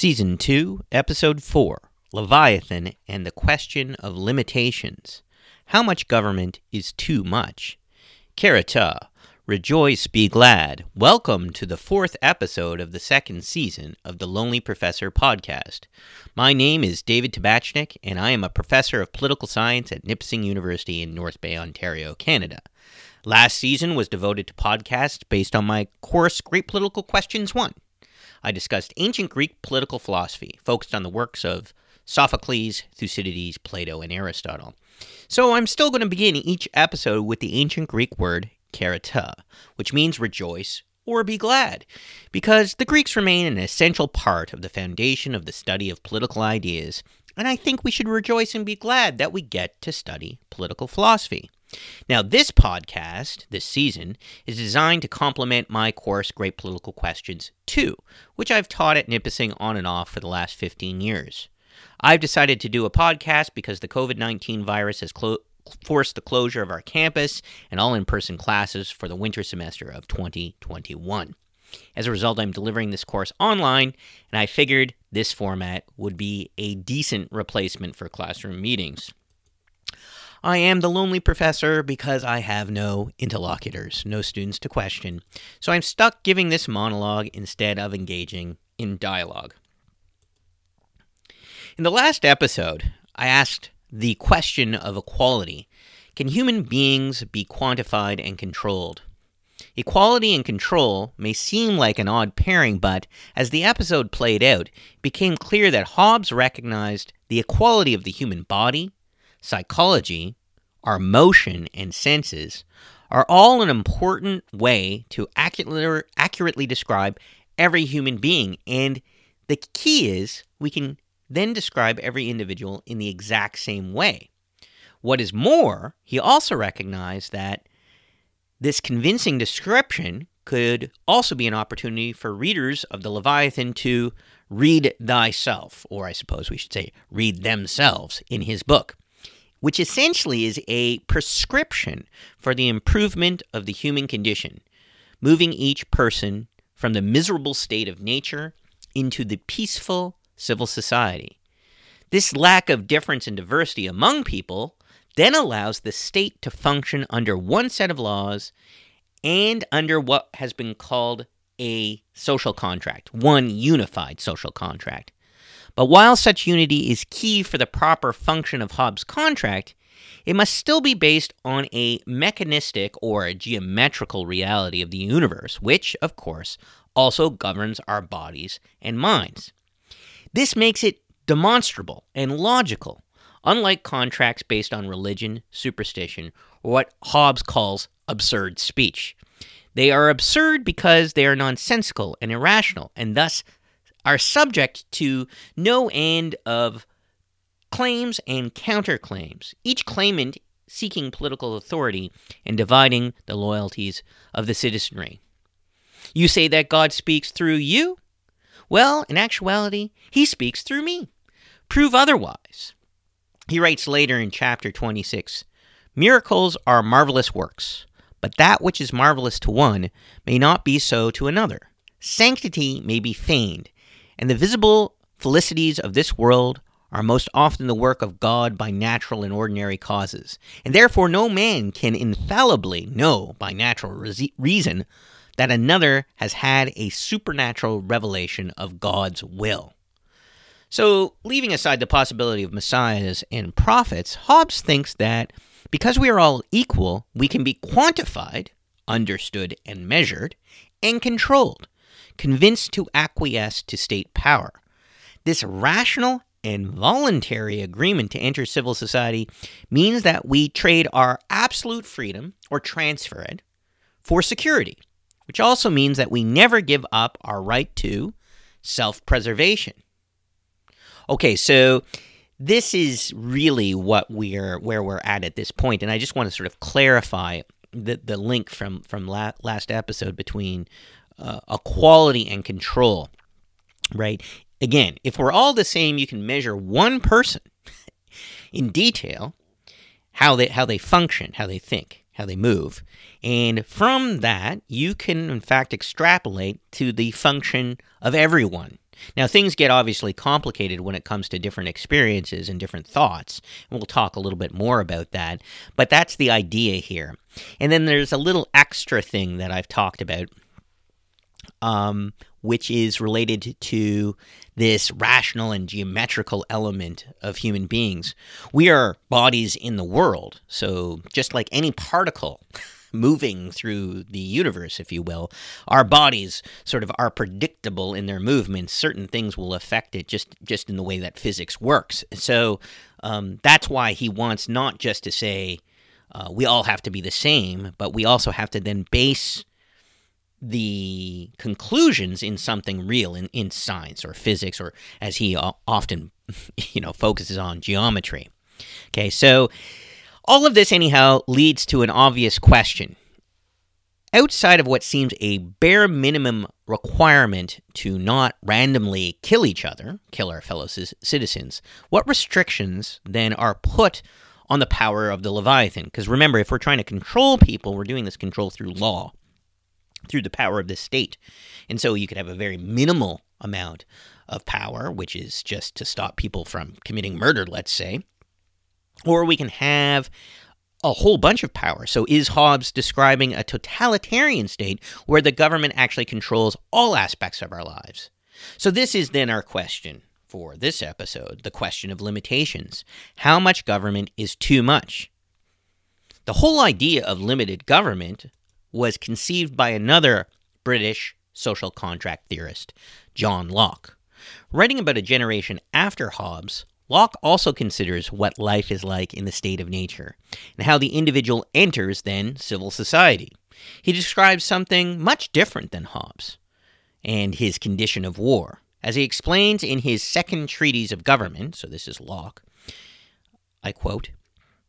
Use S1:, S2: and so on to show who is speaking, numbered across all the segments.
S1: Season 2, Episode 4 Leviathan and the Question of Limitations. How much government is too much? Kerata, rejoice, be glad. Welcome to the fourth episode of the second season of the Lonely Professor podcast. My name is David Tabachnick, and I am a professor of political science at Nipissing University in North Bay, Ontario, Canada. Last season was devoted to podcasts based on my course Great Political Questions 1. I discussed ancient Greek political philosophy, focused on the works of Sophocles, Thucydides, Plato, and Aristotle. So I'm still going to begin each episode with the ancient Greek word kerata, which means rejoice or be glad, because the Greeks remain an essential part of the foundation of the study of political ideas, and I think we should rejoice and be glad that we get to study political philosophy. Now, this podcast, this season, is designed to complement my course, Great Political Questions 2, which I've taught at Nipissing on and off for the last 15 years. I've decided to do a podcast because the COVID 19 virus has clo- forced the closure of our campus and all in person classes for the winter semester of 2021. As a result, I'm delivering this course online, and I figured this format would be a decent replacement for classroom meetings. I am the lonely professor because I have no interlocutors, no students to question, so I'm stuck giving this monologue instead of engaging in dialogue. In the last episode, I asked the question of equality Can human beings be quantified and controlled? Equality and control may seem like an odd pairing, but as the episode played out, it became clear that Hobbes recognized the equality of the human body, psychology, our motion, and senses are all an important way to accurately, describe every human being. And the key is we can then describe every individual in the exact same way. What is more, he also recognized that this convincing description could also be an opportunity for readers of the Leviathan to read thyself, or I suppose we should say, read themselves in his book which essentially is a prescription for the improvement of the human condition, moving each person from the miserable state of nature into the peaceful civil society. This lack of difference and diversity among people then allows the state to function under one set of laws and under what has been called a social contract, one unified social contract. But while such unity is key for the proper function of Hobbes' contract, it must still be based on a mechanistic or a geometrical reality of the universe, which, of course, also governs our bodies and minds. This makes it demonstrable and logical, unlike contracts based on religion, superstition, or what Hobbes calls absurd speech. They are absurd because they are nonsensical and irrational, and thus are subject to no end of claims and counterclaims, each claimant seeking political authority and dividing the loyalties of the citizenry. You say that God speaks through you? Well, in actuality, he speaks through me. Prove otherwise. He writes later in chapter 26 Miracles are marvelous works, but that which is marvelous to one may not be so to another. Sanctity may be feigned, and the visible felicities of this world are most often the work of God by natural and ordinary causes, and therefore no man can infallibly know by natural reason that another has had a supernatural revelation of God's will. So, leaving aside the possibility of messiahs and prophets, Hobbes thinks that because we are all equal, we can be quantified, understood, and measured, and controlled convinced to acquiesce to state power. This rational and voluntary agreement to enter civil society means that we trade our absolute freedom or transfer it for security, which also means that we never give up our right to self preservation. Okay, so this is really what we're where we're at at this point, and I just want to sort of clarify the the link from from la- last episode between uh, equality and control, right? Again, if we're all the same, you can measure one person in detail how they how they function, how they think, how they move, and from that you can in fact extrapolate to the function of everyone. Now, things get obviously complicated when it comes to different experiences and different thoughts. And we'll talk a little bit more about that. But that's the idea here. And then there's a little extra thing that I've talked about, um, which is related to this rational and geometrical element of human beings. We are bodies in the world. So, just like any particle, moving through the universe, if you will, our bodies sort of are predictable in their movements. Certain things will affect it just just in the way that physics works. So um, that's why he wants not just to say uh, we all have to be the same, but we also have to then base the conclusions in something real in, in science or physics or as he often you know focuses on geometry okay so all of this, anyhow, leads to an obvious question. Outside of what seems a bare minimum requirement to not randomly kill each other, kill our fellow c- citizens, what restrictions then are put on the power of the Leviathan? Because remember, if we're trying to control people, we're doing this control through law, through the power of the state. And so you could have a very minimal amount of power, which is just to stop people from committing murder, let's say. Or we can have a whole bunch of power. So, is Hobbes describing a totalitarian state where the government actually controls all aspects of our lives? So, this is then our question for this episode the question of limitations. How much government is too much? The whole idea of limited government was conceived by another British social contract theorist, John Locke. Writing about a generation after Hobbes, Locke also considers what life is like in the state of nature, and how the individual enters, then, civil society. He describes something much different than Hobbes and his condition of war. As he explains in his second treatise of government, so this is Locke, I quote,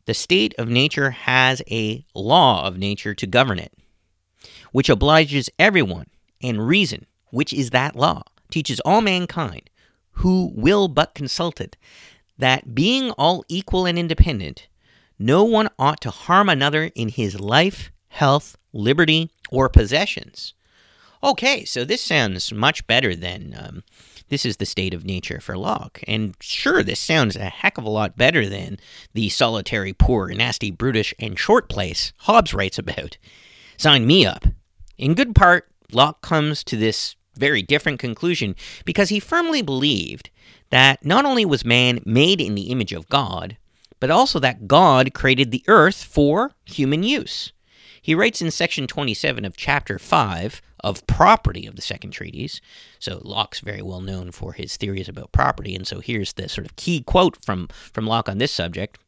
S1: the state of nature has a law of nature to govern it, which obliges everyone, and reason, which is that law, teaches all mankind, who will but consult it, that being all equal and independent, no one ought to harm another in his life, health, liberty, or possessions. Okay, so this sounds much better than um, this is the state of nature for Locke. And sure, this sounds a heck of a lot better than the solitary, poor, nasty, brutish, and short place Hobbes writes about. Sign me up. In good part, Locke comes to this very different conclusion because he firmly believed that not only was man made in the image of God, but also that God created the earth for human use. He writes in section 27 of chapter 5 of property of the second treatise. So Locke's very well known for his theories about property, and so here's the sort of key quote from, from Locke on this subject.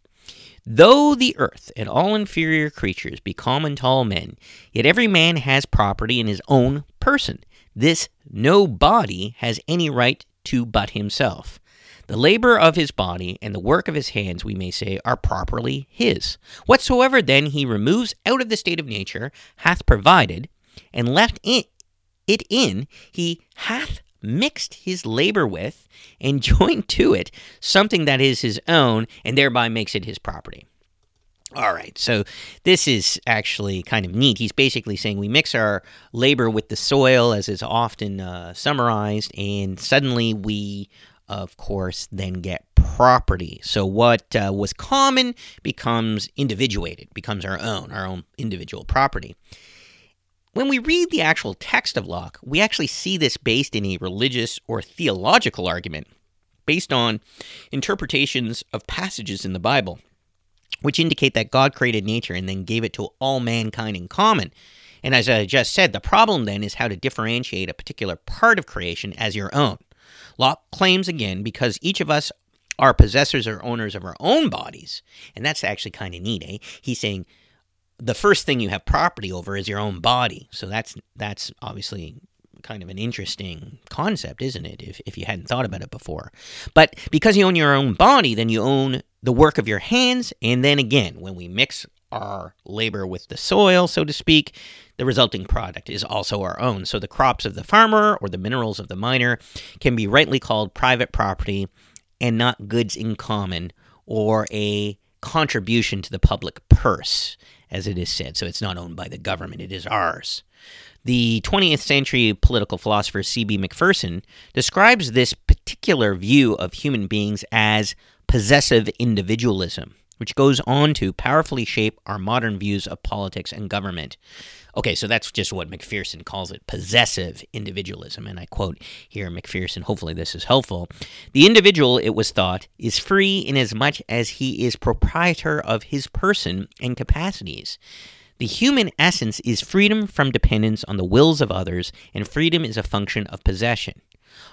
S1: Though the earth and all inferior creatures be common to all men, yet every man has property in his own person. This no body has any right to but himself. The labor of his body and the work of his hands, we may say, are properly his. Whatsoever then he removes out of the state of nature hath provided, and left it, it in, he hath mixed his labor with, and joined to it something that is his own, and thereby makes it his property. All right, so this is actually kind of neat. He's basically saying we mix our labor with the soil, as is often uh, summarized, and suddenly we, of course, then get property. So what uh, was common becomes individuated, becomes our own, our own individual property. When we read the actual text of Locke, we actually see this based in a religious or theological argument, based on interpretations of passages in the Bible which indicate that God created nature and then gave it to all mankind in common. And as I just said, the problem then is how to differentiate a particular part of creation as your own. Locke claims again because each of us are possessors or owners of our own bodies, and that's actually kind of neat, eh? He's saying the first thing you have property over is your own body. So that's that's obviously kind of an interesting concept, isn't it? If, if you hadn't thought about it before. But because you own your own body, then you own the work of your hands. And then again, when we mix our labor with the soil, so to speak, the resulting product is also our own. So the crops of the farmer or the minerals of the miner can be rightly called private property and not goods in common or a contribution to the public purse, as it is said. So it's not owned by the government, it is ours. The 20th century political philosopher C.B. Macpherson describes this particular view of human beings as possessive individualism, which goes on to powerfully shape our modern views of politics and government. Okay, so that's just what Macpherson calls it possessive individualism. And I quote here Macpherson, hopefully this is helpful. The individual, it was thought, is free inasmuch as he is proprietor of his person and capacities. The human essence is freedom from dependence on the wills of others, and freedom is a function of possession.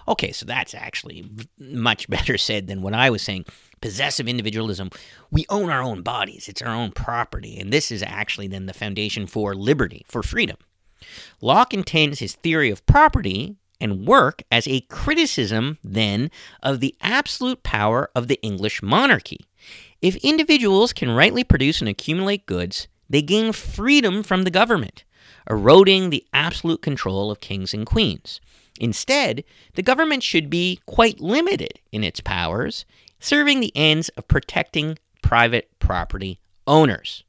S1: Okay, so that's actually much better said than what I was saying. Possessive individualism, we own our own bodies, it's our own property, and this is actually then the foundation for liberty, for freedom. Locke intends his theory of property and work as a criticism, then, of the absolute power of the English monarchy. If individuals can rightly produce and accumulate goods, they gain freedom from the government, eroding the absolute control of kings and queens. Instead, the government should be quite limited in its powers, serving the ends of protecting private property owners.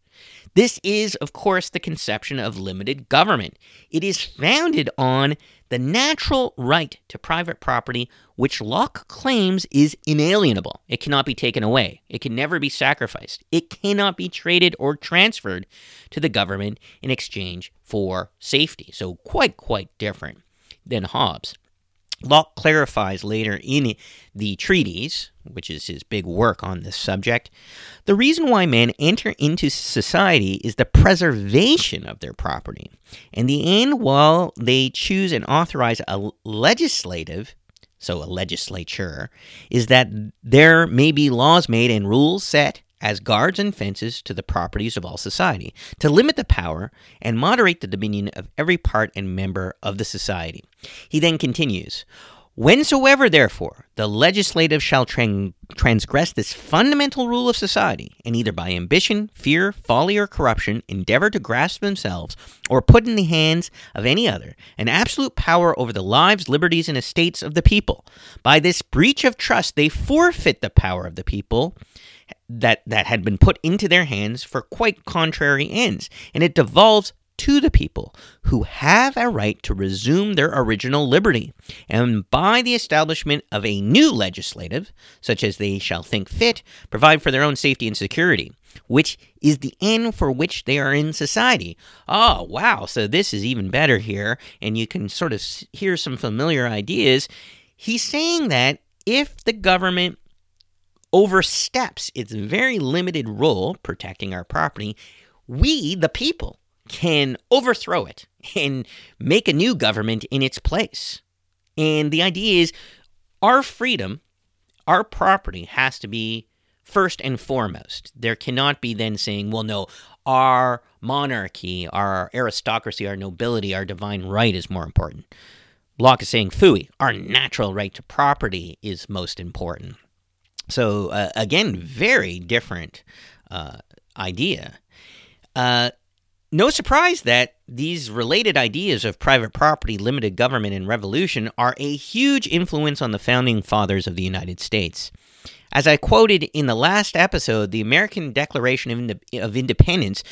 S1: This is, of course, the conception of limited government. It is founded on the natural right to private property, which Locke claims is inalienable. It cannot be taken away, it can never be sacrificed, it cannot be traded or transferred to the government in exchange for safety. So, quite, quite different than Hobbes. Locke clarifies later in the treatise, which is his big work on this subject, the reason why men enter into society is the preservation of their property. And the end, while they choose and authorize a legislative, so a legislature, is that there may be laws made and rules set as guards and fences to the properties of all society, to limit the power and moderate the dominion of every part and member of the society. He then continues, Whensoever, therefore, the legislative shall transgress this fundamental rule of society, and either by ambition, fear, folly, or corruption endeavor to grasp themselves, or put in the hands of any other, an absolute power over the lives, liberties, and estates of the people, by this breach of trust they forfeit the power of the people that that had been put into their hands for quite contrary ends, and it devolves to the people who have a right to resume their original liberty, and by the establishment of a new legislative, such as they shall think fit, provide for their own safety and security, which is the end for which they are in society. Oh, wow, so this is even better here, and you can sort of hear some familiar ideas. He's saying that if the government oversteps its very limited role protecting our property, we, the people, can overthrow it and make a new government in its place. And the idea is our freedom, our property has to be first and foremost. There cannot be then saying, well, no, our monarchy, our aristocracy, our nobility, our divine right is more important. Locke is saying, fooey, our natural right to property is most important. So uh, again, very different uh, idea. Uh, no surprise that these related ideas of private property, limited government, and revolution are a huge influence on the founding fathers of the United States. As I quoted in the last episode, the American Declaration of, of Independence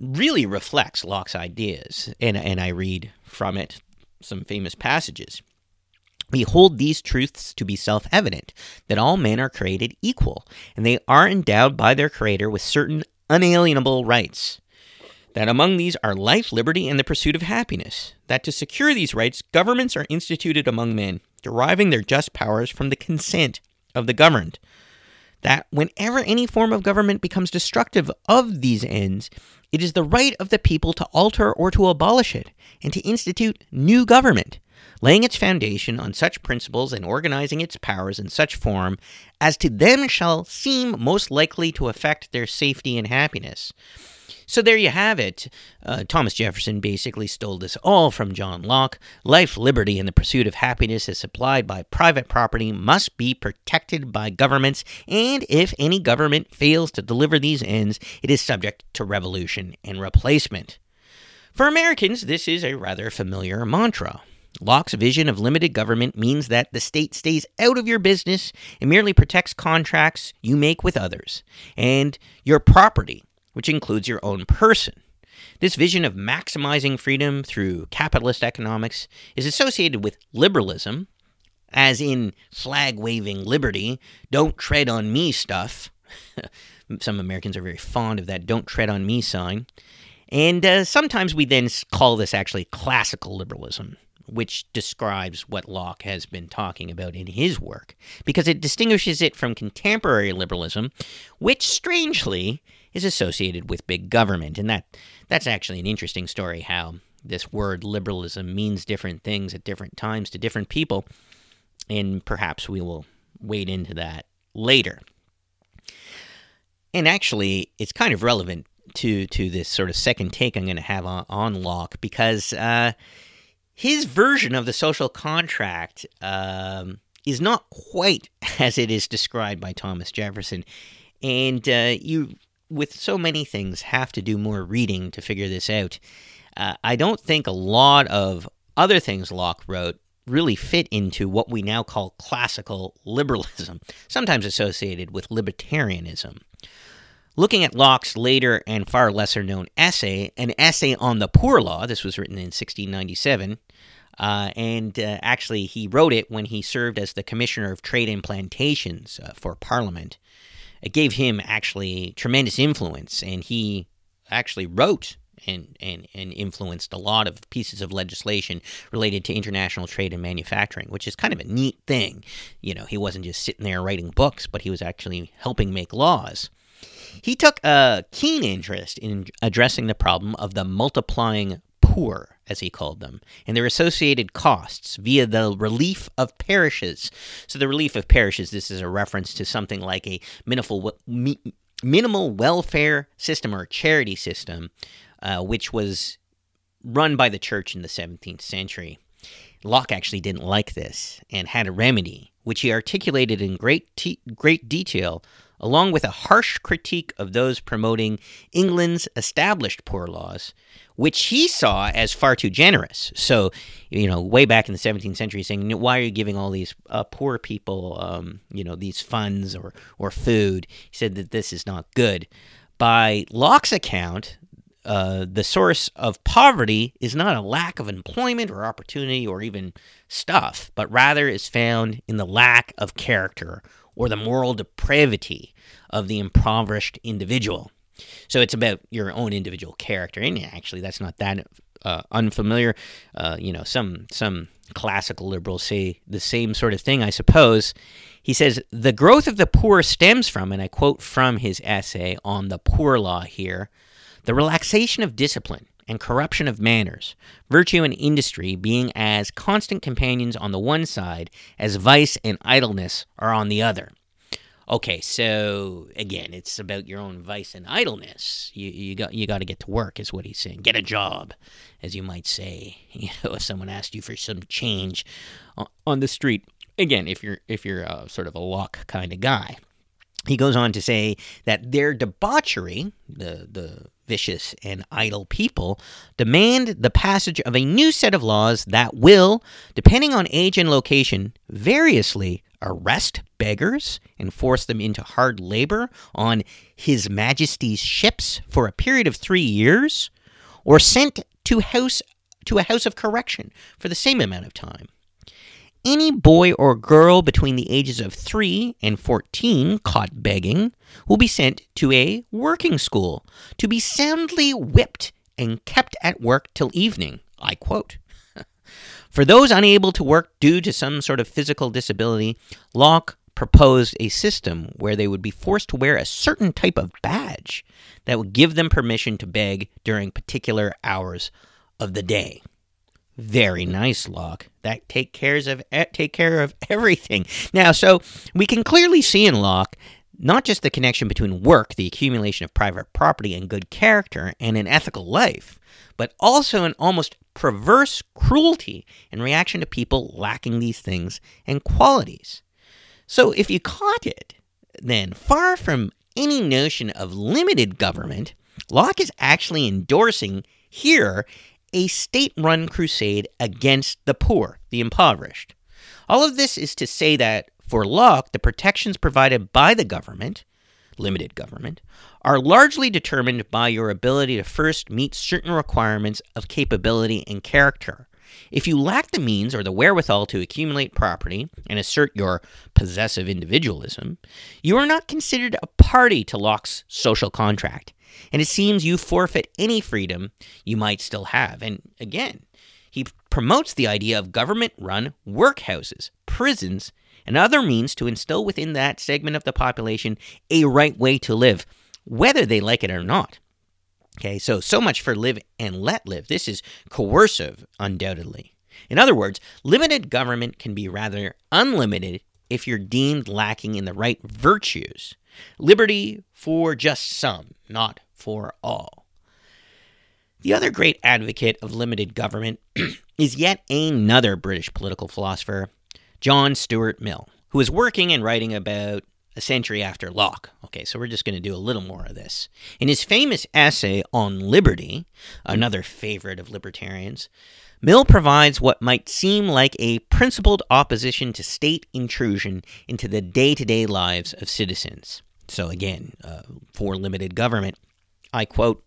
S1: really reflects Locke's ideas, and, and I read from it some famous passages. We hold these truths to be self evident that all men are created equal, and they are endowed by their Creator with certain unalienable rights. That among these are life, liberty, and the pursuit of happiness. That to secure these rights, governments are instituted among men, deriving their just powers from the consent of the governed. That whenever any form of government becomes destructive of these ends, it is the right of the people to alter or to abolish it, and to institute new government laying its foundation on such principles and organizing its powers in such form as to them shall seem most likely to affect their safety and happiness. So there you have it. Uh, Thomas Jefferson basically stole this all from John Locke. Life, liberty, and the pursuit of happiness is supplied by private property must be protected by governments, and if any government fails to deliver these ends, it is subject to revolution and replacement. For Americans, this is a rather familiar mantra. Locke's vision of limited government means that the state stays out of your business and merely protects contracts you make with others and your property, which includes your own person. This vision of maximizing freedom through capitalist economics is associated with liberalism, as in flag waving liberty, don't tread on me stuff. Some Americans are very fond of that don't tread on me sign. And uh, sometimes we then call this actually classical liberalism, which describes what Locke has been talking about in his work, because it distinguishes it from contemporary liberalism, which strangely is associated with big government. And that that's actually an interesting story how this word liberalism means different things at different times to different people. And perhaps we will wade into that later. And actually, it's kind of relevant to to this sort of second take I'm going to have on, on Locke because uh, his version of the social contract um, is not quite as it is described by Thomas Jefferson, and uh, you, with so many things, have to do more reading to figure this out. Uh, I don't think a lot of other things Locke wrote really fit into what we now call classical liberalism, sometimes associated with libertarianism. Looking at Locke's later and far lesser known essay, an essay on the poor law, this was written in 1697, uh, and uh, actually he wrote it when he served as the Commissioner of Trade and Plantations uh, for Parliament. It gave him actually tremendous influence, and he actually wrote and, and, and influenced a lot of pieces of legislation related to international trade and manufacturing, which is kind of a neat thing. You know, he wasn't just sitting there writing books, but he was actually helping make laws. He took a keen interest in addressing the problem of the multiplying poor, as he called them, and their associated costs via the relief of parishes. So, the relief of parishes, this is a reference to something like a minimal, minimal welfare system or charity system, uh, which was run by the church in the 17th century. Locke actually didn't like this and had a remedy, which he articulated in great, te- great detail along with a harsh critique of those promoting England's established poor laws, which he saw as far too generous. So, you know, way back in the 17th century, saying, why are you giving all these uh, poor people, um, you know, these funds or, or food? He said that this is not good. By Locke's account, uh, the source of poverty is not a lack of employment or opportunity or even stuff, but rather is found in the lack of character or the moral depravity of the impoverished individual. So it's about your own individual character, and actually, that's not that uh, unfamiliar. Uh, you know, some some classical liberals say the same sort of thing, I suppose. He says the growth of the poor stems from, and I quote from his essay on the poor law here, the relaxation of discipline and corruption of manners, virtue and industry being as constant companions on the one side as vice and idleness are on the other. Okay, so again, it's about your own vice and idleness. You, you got you got to get to work, is what he's saying. Get a job, as you might say. You know, if someone asked you for some change on the street, again, if you're if you're a, sort of a Locke kind of guy, he goes on to say that their debauchery, the the vicious and idle people, demand the passage of a new set of laws that will, depending on age and location, variously arrest beggars and force them into hard labor on His Majesty's ships for a period of three years, or sent to house to a house of correction for the same amount of time. Any boy or girl between the ages of 3 and 14 caught begging will be sent to a working school to be soundly whipped and kept at work till evening. I quote. For those unable to work due to some sort of physical disability, Locke proposed a system where they would be forced to wear a certain type of badge that would give them permission to beg during particular hours of the day. Very nice, Locke. That take cares of take care of everything. Now, so we can clearly see in Locke not just the connection between work, the accumulation of private property, and good character, and an ethical life, but also an almost perverse cruelty in reaction to people lacking these things and qualities. So, if you caught it, then far from any notion of limited government, Locke is actually endorsing here a state run crusade against the poor, the impoverished. All of this is to say that for Locke, the protections provided by the government, limited government, are largely determined by your ability to first meet certain requirements of capability and character. If you lack the means or the wherewithal to accumulate property and assert your possessive individualism, you are not considered a party to Locke's social contract, and it seems you forfeit any freedom you might still have. And again, he promotes the idea of government run workhouses, prisons, and other means to instill within that segment of the population a right way to live, whether they like it or not. Okay, so so much for live and let live. This is coercive, undoubtedly. In other words, limited government can be rather unlimited if you're deemed lacking in the right virtues. Liberty for just some, not for all. The other great advocate of limited government is yet another British political philosopher, John Stuart Mill, who is working and writing about a century after Locke. Okay, so we're just going to do a little more of this. In his famous essay on liberty, another favorite of libertarians, Mill provides what might seem like a principled opposition to state intrusion into the day to day lives of citizens. So, again, uh, for limited government, I quote,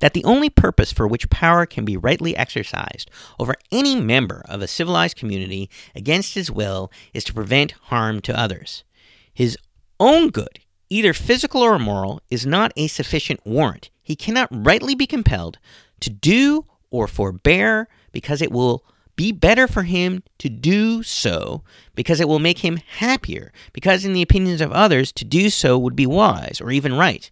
S1: that the only purpose for which power can be rightly exercised over any member of a civilized community against his will is to prevent harm to others. His own good, either physical or moral, is not a sufficient warrant. He cannot rightly be compelled to do or forbear because it will be better for him to do so because it will make him happier, because in the opinions of others, to do so would be wise or even right.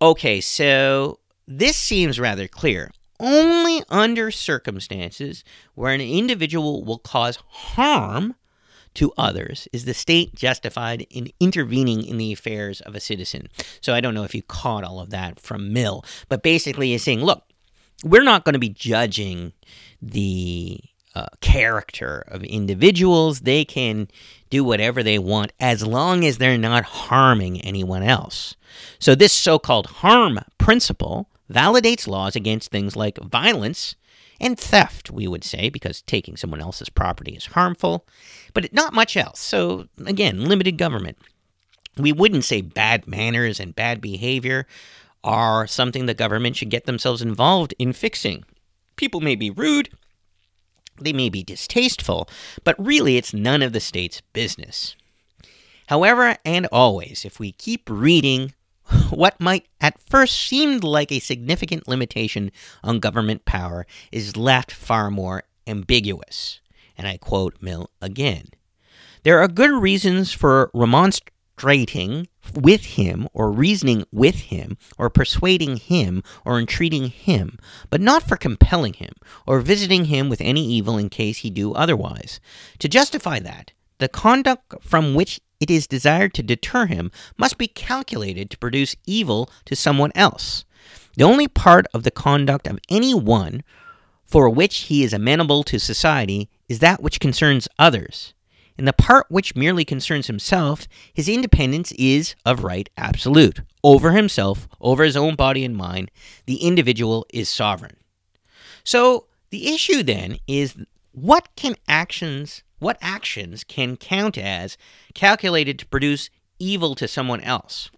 S1: Okay, so this seems rather clear. Only under circumstances where an individual will cause harm to others is the state justified in intervening in the affairs of a citizen. So I don't know if you caught all of that from Mill, but basically he's saying, look, we're not going to be judging the uh, character of individuals. They can do whatever they want as long as they're not harming anyone else. So, this so called harm principle validates laws against things like violence and theft, we would say, because taking someone else's property is harmful, but not much else. So, again, limited government. We wouldn't say bad manners and bad behavior are something the government should get themselves involved in fixing. People may be rude, they may be distasteful, but really it's none of the state's business. However, and always, if we keep reading what might at first seem like a significant limitation on government power is left far more ambiguous. And I quote Mill again There are good reasons for remonstrating with him, or reasoning with him, or persuading him, or entreating him, but not for compelling him, or visiting him with any evil in case he do otherwise. To justify that, the conduct from which it is desired to deter him must be calculated to produce evil to someone else. The only part of the conduct of any one for which he is amenable to society is that which concerns others. In the part which merely concerns himself, his independence is of right absolute. Over himself, over his own body and mind, the individual is sovereign. So the issue then is what can actions what actions can count as calculated to produce evil to someone else?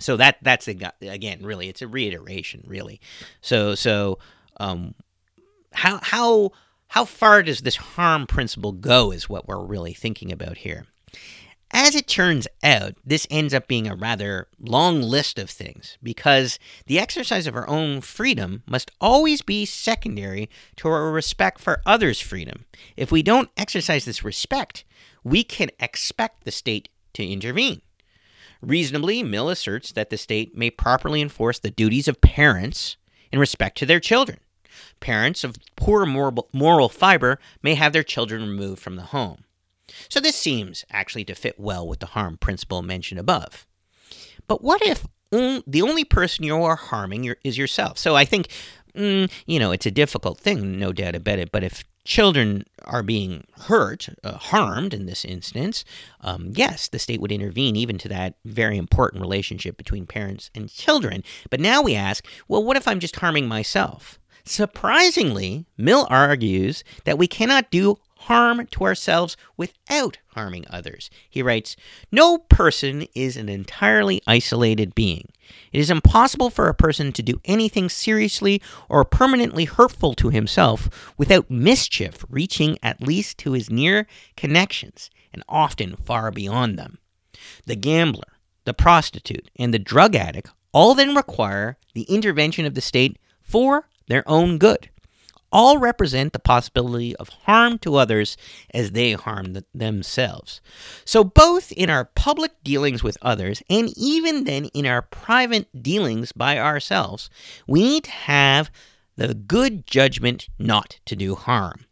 S1: So that that's again really it's a reiteration really. So so um, how how how far does this harm principle go is what we're really thinking about here. As it turns out, this ends up being a rather long list of things because the exercise of our own freedom must always be secondary to our respect for others' freedom. If we don't exercise this respect, we can expect the state to intervene. Reasonably, Mill asserts that the state may properly enforce the duties of parents in respect to their children. Parents of poor moral fiber may have their children removed from the home. So this seems actually to fit well with the harm principle mentioned above. But what if the only person you are harming is yourself? So I think, mm, you know, it's a difficult thing, no doubt about it. But if children are being hurt, uh, harmed in this instance, um, yes, the state would intervene even to that very important relationship between parents and children. But now we ask, well, what if I'm just harming myself? Surprisingly, Mill argues that we cannot do harm to ourselves without harming others. He writes No person is an entirely isolated being. It is impossible for a person to do anything seriously or permanently hurtful to himself without mischief reaching at least to his near connections and often far beyond them. The gambler, the prostitute, and the drug addict all then require the intervention of the state for their own good all represent the possibility of harm to others as they harm the, themselves. So, both in our public dealings with others and even then in our private dealings by ourselves, we need to have the good judgment not to do harm.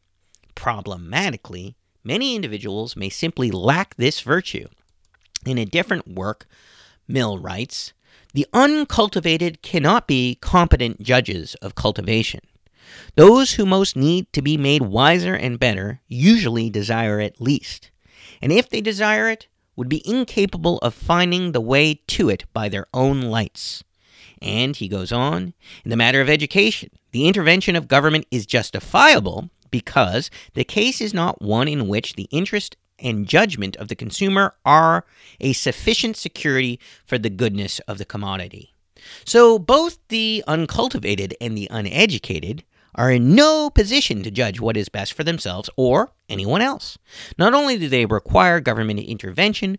S1: Problematically, many individuals may simply lack this virtue. In a different work, Mill writes, the uncultivated cannot be competent judges of cultivation. Those who most need to be made wiser and better usually desire it least, and if they desire it, would be incapable of finding the way to it by their own lights. And he goes on, in the matter of education, the intervention of government is justifiable because the case is not one in which the interest and judgment of the consumer are a sufficient security for the goodness of the commodity. So both the uncultivated and the uneducated are in no position to judge what is best for themselves or anyone else. Not only do they require government intervention,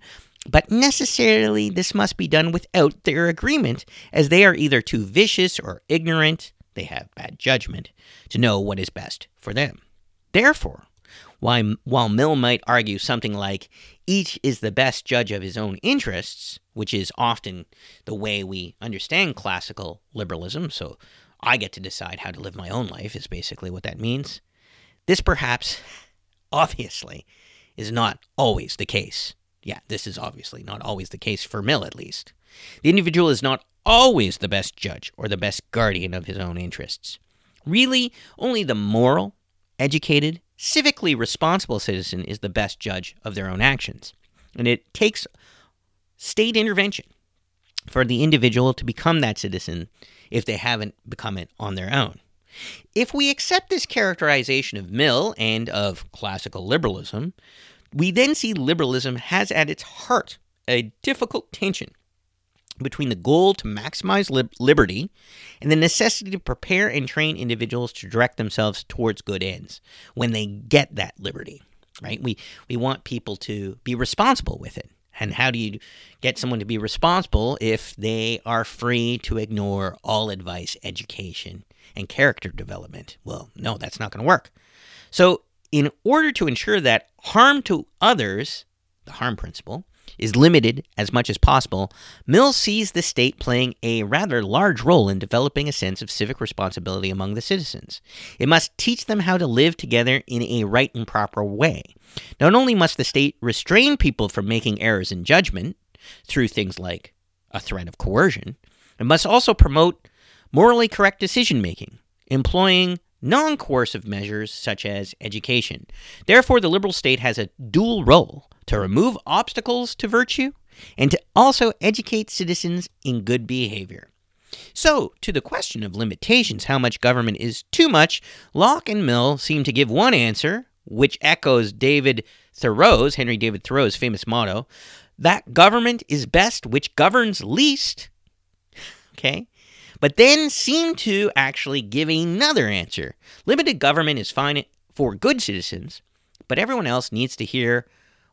S1: but necessarily this must be done without their agreement, as they are either too vicious or ignorant, they have bad judgment, to know what is best for them. Therefore, while, while Mill might argue something like, each is the best judge of his own interests, which is often the way we understand classical liberalism, so I get to decide how to live my own life, is basically what that means. This perhaps, obviously, is not always the case. Yeah, this is obviously not always the case for Mill, at least. The individual is not always the best judge or the best guardian of his own interests. Really, only the moral, educated, civically responsible citizen is the best judge of their own actions. And it takes state intervention for the individual to become that citizen if they haven't become it on their own. If we accept this characterization of Mill and of classical liberalism, we then see liberalism has at its heart a difficult tension between the goal to maximize lib- liberty and the necessity to prepare and train individuals to direct themselves towards good ends when they get that liberty right we we want people to be responsible with it and how do you get someone to be responsible if they are free to ignore all advice, education, and character development? Well, no, that's not going to work. So, in order to ensure that harm to others, the harm principle, is limited as much as possible, Mill sees the state playing a rather large role in developing a sense of civic responsibility among the citizens. It must teach them how to live together in a right and proper way. Not only must the state restrain people from making errors in judgment through things like a threat of coercion, it must also promote morally correct decision making, employing non coercive measures such as education. Therefore, the liberal state has a dual role to remove obstacles to virtue and to also educate citizens in good behavior. So, to the question of limitations, how much government is too much, Locke and Mill seem to give one answer which echoes David Thoreau's, Henry David Thoreau's famous motto, that government is best which governs least. Okay? But then seem to actually give another answer. Limited government is fine for good citizens, but everyone else needs to hear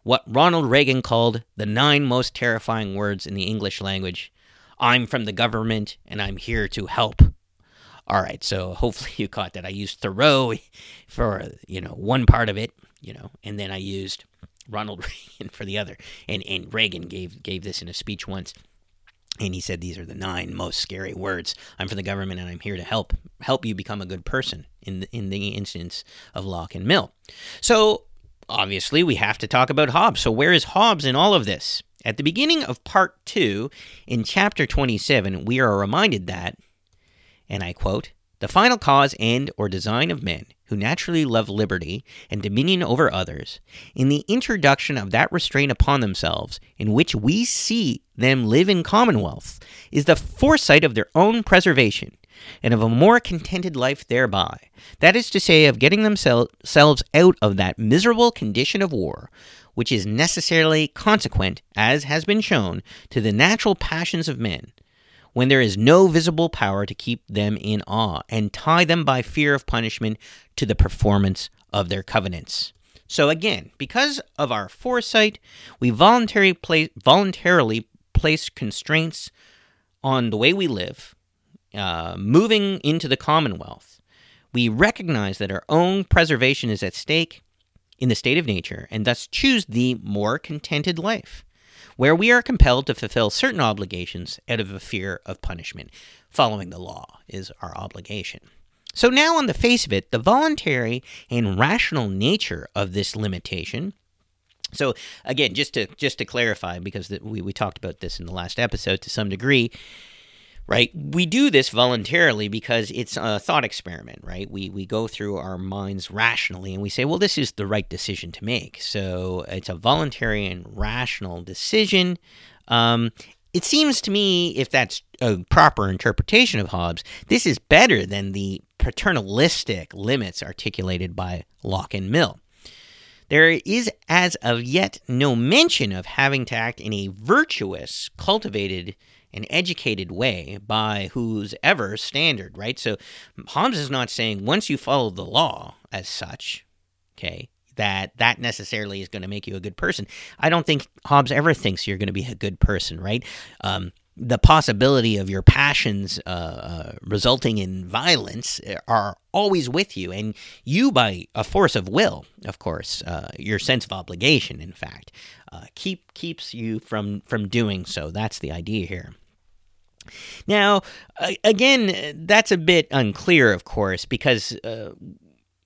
S1: what Ronald Reagan called the nine most terrifying words in the English language I'm from the government and I'm here to help. All right, so hopefully you caught that. I used Thoreau for you know one part of it, you know, and then I used Ronald Reagan for the other. And and Reagan gave gave this in a speech once, and he said these are the nine most scary words. I'm from the government, and I'm here to help help you become a good person. In the, in the instance of Locke and Mill, so obviously we have to talk about Hobbes. So where is Hobbes in all of this? At the beginning of part two, in chapter 27, we are reminded that and I quote, the final cause and or design of men who naturally love liberty and dominion over others, in the introduction of that restraint upon themselves in which we see them live in commonwealth, is the foresight of their own preservation, and of a more contented life thereby. That is to say, of getting themselves out of that miserable condition of war, which is necessarily consequent, as has been shown, to the natural passions of men, when there is no visible power to keep them in awe, and tie them by fear of punishment to the performance of their covenants. So again, because of our foresight, we voluntarily place, voluntarily place constraints on the way we live, uh, moving into the Commonwealth. We recognize that our own preservation is at stake in the state of nature, and thus choose the more contented life, where we are compelled to fulfill certain obligations out of a fear of punishment. Following the law is our obligation. So now, on the face of it, the voluntary and rational nature of this limitation. So again, just to just to clarify, because we we talked about this in the last episode to some degree, right? We do this voluntarily because it's a thought experiment, right? We we go through our minds rationally and we say, well, this is the right decision to make. So it's a voluntary and rational decision. Um, it seems to me, if that's a proper interpretation of Hobbes, this is better than the paternalistic limits articulated by Locke and Mill. There is, as of yet, no mention of having to act in a virtuous, cultivated, and educated way by whose ever standard, right? So Hobbes is not saying once you follow the law as such, okay, that that necessarily is going to make you a good person. I don't think Hobbes ever thinks you're going to be a good person, right? Um, the possibility of your passions uh, uh, resulting in violence are always with you, and you, by a force of will, of course, uh, your sense of obligation, in fact, uh, keep keeps you from from doing so. That's the idea here. Now, again, that's a bit unclear, of course, because uh,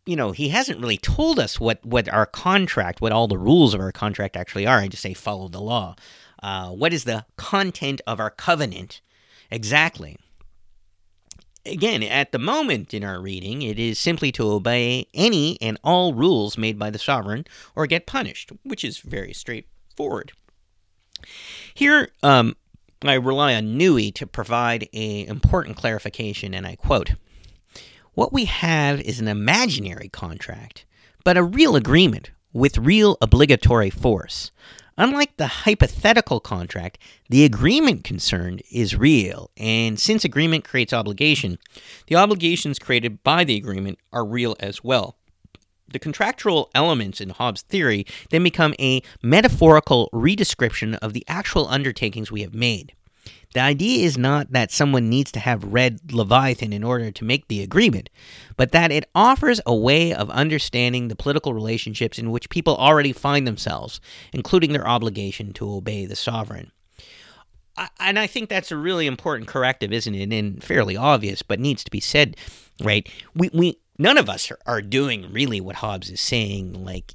S1: you know, he hasn't really told us what, what our contract, what all the rules of our contract actually are. I just say follow the law. Uh, what is the content of our covenant exactly? Again, at the moment in our reading, it is simply to obey any and all rules made by the sovereign or get punished, which is very straightforward. Here, um, I rely on Newey to provide an important clarification, and I quote what we have is an imaginary contract, but a real agreement with real obligatory force. Unlike the hypothetical contract, the agreement concerned is real, and since agreement creates obligation, the obligations created by the agreement are real as well. The contractual elements in Hobbes' theory then become a metaphorical redescription of the actual undertakings we have made. The idea is not that someone needs to have read Leviathan in order to make the agreement, but that it offers a way of understanding the political relationships in which people already find themselves, including their obligation to obey the sovereign. And I think that's a really important corrective, isn't it? And fairly obvious, but needs to be said, right? We, we, none of us are, doing really what Hobbes is saying, like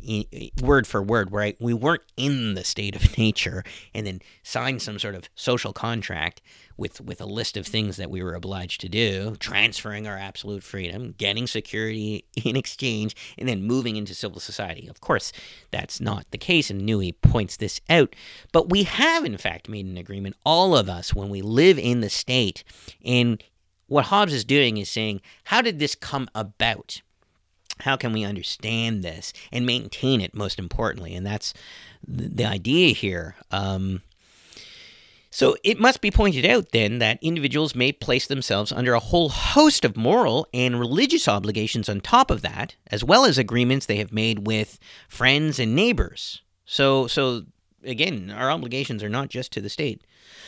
S1: word for word, right? We weren't in the state of nature and then signed some sort of social contract with, with a list of things that we were obliged to do, transferring our absolute freedom, getting security in exchange, and then moving into civil society. Of course, that's not the case, and Newey points this out. But we have, in fact, made an agreement, all of us, when we live in the state, and what Hobbes is doing is saying, how did this come about? How can we understand this and maintain it, most importantly? And that's the idea here. Um, so it must be pointed out then that individuals may place themselves under a whole host of moral and religious obligations on top of that, as well as agreements they have made with friends and neighbors. So, so again, our obligations are not just to the state.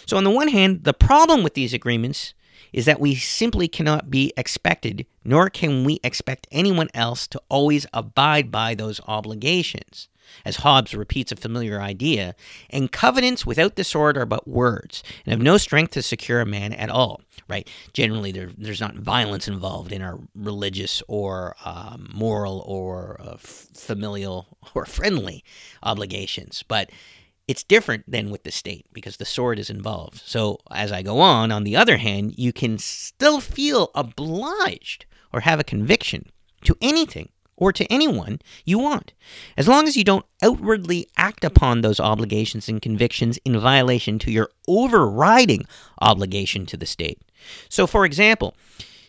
S1: So, on the one hand, the problem with these agreements is that we simply cannot be expected, nor can we expect anyone else to always abide by those obligations. As Hobbes repeats a familiar idea, and covenants without the sword are but words, and have no strength to secure a man at all. Right? Generally, there, there's not violence involved in our religious or um, moral or uh, familial or friendly obligations, but it's different than with the state because the sword is involved. So, as I go on, on the other hand, you can still feel obliged or have a conviction to anything or to anyone you want, as long as you don't outwardly act upon those obligations and convictions in violation to your overriding obligation to the state. So, for example,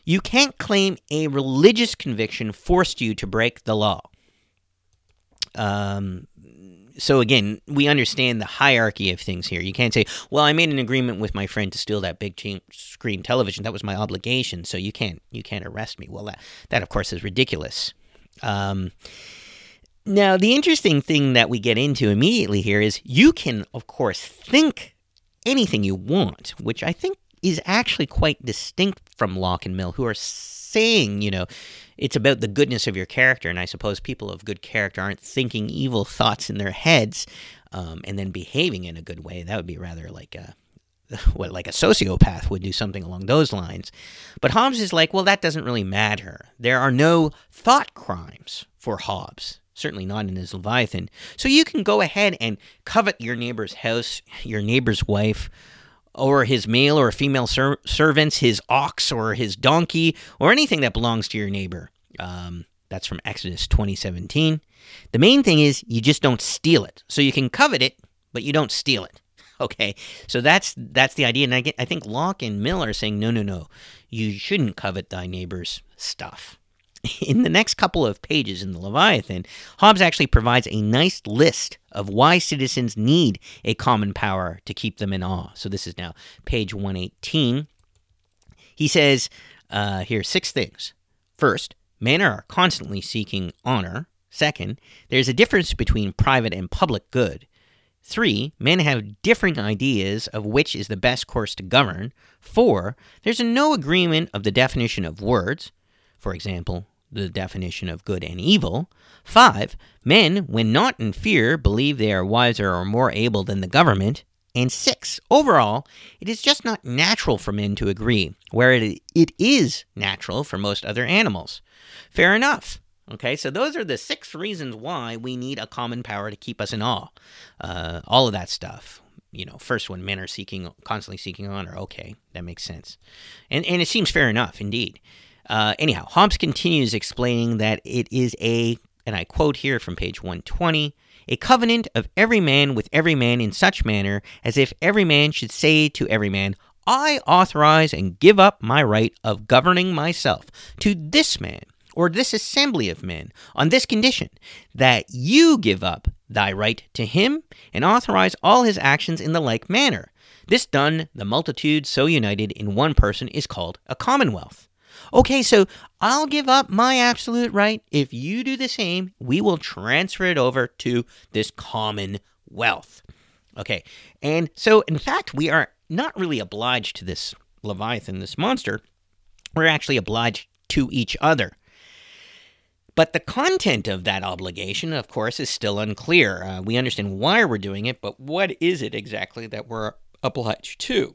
S1: You can't claim a religious conviction forced you to break the law. Um, so again, we understand the hierarchy of things here. You can't say, "Well, I made an agreement with my friend to steal that big screen television. That was my obligation, so you can't you can't arrest me." Well, that that of course is ridiculous. Um, now, the interesting thing that we get into immediately here is you can, of course, think anything you want, which I think is actually quite distinct from Locke and Mill, who are saying, you know, it's about the goodness of your character. And I suppose people of good character aren't thinking evil thoughts in their heads um, and then behaving in a good way. That would be rather like a what like a sociopath would do something along those lines. But Hobbes is like, well, that doesn't really matter. There are no thought crimes for Hobbes. Certainly not in his Leviathan. So you can go ahead and covet your neighbor's house, your neighbor's wife, or his male or female ser- servants, his ox or his donkey, or anything that belongs to your neighbor. Um, that's from Exodus 2017. The main thing is you just don't steal it. So you can covet it, but you don't steal it. Okay, so that's that's the idea, and I get I think Locke and Mill are saying no, no, no, you shouldn't covet thy neighbor's stuff. In the next couple of pages in the Leviathan, Hobbes actually provides a nice list of why citizens need a common power to keep them in awe. So this is now page 118. He says uh, here six things. First, men are constantly seeking honor. Second, there's a difference between private and public good. Three, men have different ideas of which is the best course to govern. Four, there's no agreement of the definition of words for example, the definition of good and evil. 5. Men, when not in fear, believe they are wiser or more able than the government. And 6. Overall, it is just not natural for men to agree, where it, it is natural for most other animals. Fair enough. Okay, so those are the six reasons why we need a common power to keep us in awe. Uh, all of that stuff. You know, first one, men are seeking, constantly seeking honor. Okay, that makes sense, and and it seems fair enough, indeed. Uh, anyhow, Hobbes continues explaining that it is a, and I quote here from page 120, a covenant of every man with every man in such manner as if every man should say to every man, I authorize and give up my right of governing myself to this man or this assembly of men on this condition that you give up thy right to him and authorize all his actions in the like manner. This done, the multitude so united in one person is called a commonwealth. Okay, so I'll give up my absolute right. If you do the same, we will transfer it over to this common wealth. Okay, and so in fact, we are not really obliged to this Leviathan, this monster. We're actually obliged to each other. But the content of that obligation, of course, is still unclear. Uh, we understand why we're doing it, but what is it exactly that we're obliged to?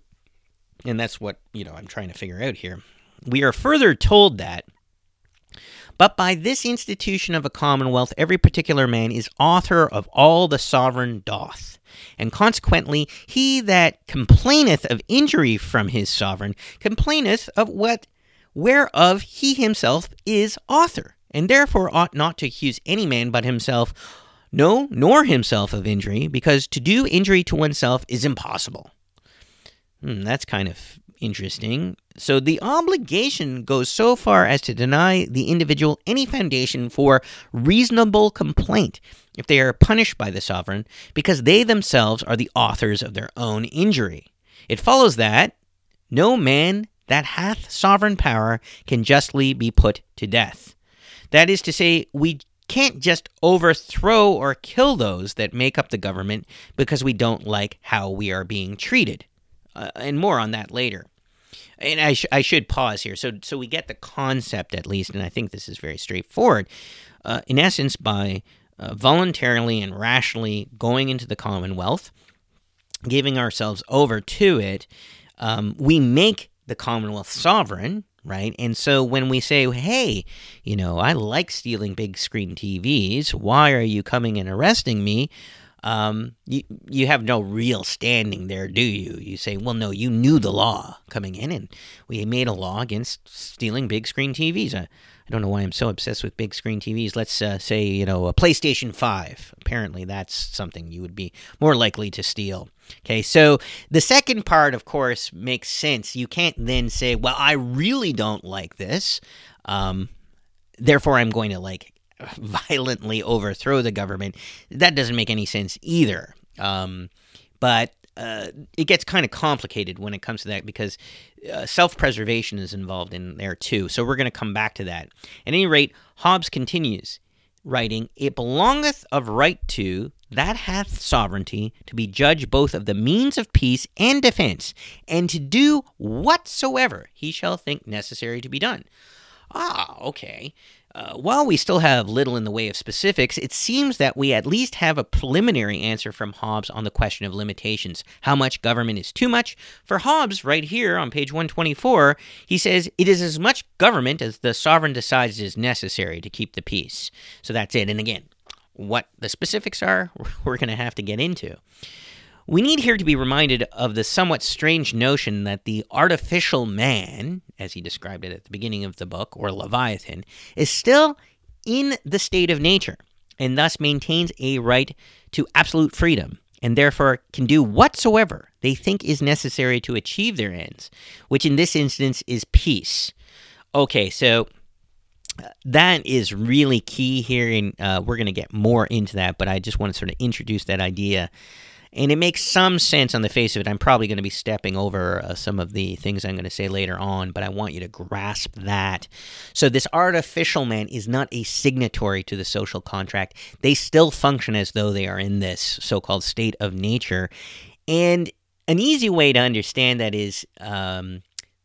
S1: And that's what, you know, I'm trying to figure out here. We are further told that, but by this institution of a commonwealth, every particular man is author of all the sovereign doth. And consequently, he that complaineth of injury from his sovereign complaineth of what whereof he himself is author, and therefore ought not to accuse any man but himself, no, nor himself of injury, because to do injury to oneself is impossible. Hmm, that's kind of interesting. So the obligation goes so far as to deny the individual any foundation for reasonable complaint if they are punished by the sovereign because they themselves are the authors of their own injury. It follows that no man that hath sovereign power can justly be put to death. That is to say, we can't just overthrow or kill those that make up the government because we don't like how we are being treated. Uh, and more on that later and I, sh- I should pause here. So, so we get the concept at least, and I think this is very straightforward. Uh, in essence, by uh, voluntarily and rationally going into the Commonwealth, giving ourselves over to it, um, we make the Commonwealth sovereign, right? And so when we say, hey, you know, I like stealing big screen TVs, why are you coming and arresting me? Um, you, you have no real standing there, do you? You say, well, no, you knew the law coming in, and we made a law against stealing big screen TVs. I, I don't know why I'm so obsessed with big screen TVs. Let's uh, say, you know, a PlayStation 5. Apparently, that's something you would be more likely to steal. Okay, so the second part, of course, makes sense. You can't then say, well, I really don't like this. Um, therefore, I'm going to like violently overthrow the government. That doesn't make any sense either. Um, but uh, it gets kind of complicated when it comes to that because uh, self preservation is involved in there too. So we're going to come back to that. At any rate, Hobbes continues writing, It belongeth of right to that hath sovereignty to be judge both of the means of peace and defense, and to do whatsoever he shall think necessary to be done. Ah, okay. Uh, while we still have little in the way of specifics, it seems that we at least have a preliminary answer from Hobbes on the question of limitations. How much government is too much? For Hobbes, right here on page 124, he says it is as much government as the sovereign decides is necessary to keep the peace. So that's it. And again, what the specifics are, we're going to have to get into. We need here to be reminded of the somewhat strange notion that the artificial man, as he described it at the beginning of the book, or Leviathan, is still in the state of nature and thus maintains a right to absolute freedom and therefore can do whatsoever they think is necessary to achieve their ends, which in this instance is peace. Okay, so uh, that is really key here, and uh, we're going to get more into that, but I just want to sort of introduce that idea and it makes some sense on the face of it. I'm probably going to be stepping over uh, some of the things I'm going to say later on, but I want you to grasp that. So, this artificial man is not a signatory to the social contract. They still function as though they are in this so called state of nature. And an easy way to understand that is um,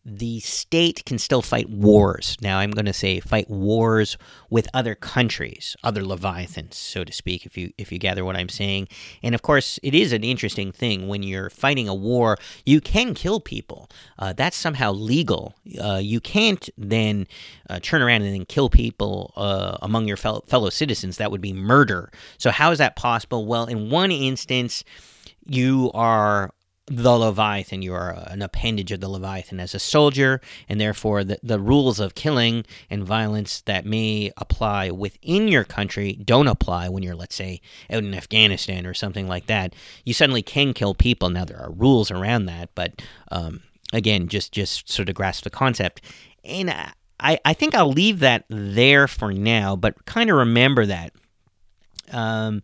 S1: the state can still fight wars. Now, I'm going to say fight wars with other countries, other leviathans, so to speak, if you if you gather what I'm saying. And of course, it is an interesting thing when you're fighting a war. You can kill people. Uh, that's somehow legal. Uh, you can't then uh, turn around and then kill people uh, among your fellow, fellow citizens. That would be murder. So how is that possible? Well, in one instance, you are the Leviathan. You are an appendage of the Leviathan as a soldier, and therefore the, the rules of killing and violence that may apply within your country don't apply when you're, let's say, out in Afghanistan or something like that. You suddenly can kill people. Now there are rules around that, but um, again, just just sort of grasp the concept. And I, I think I'll leave that there for now, but kind of remember that. Um,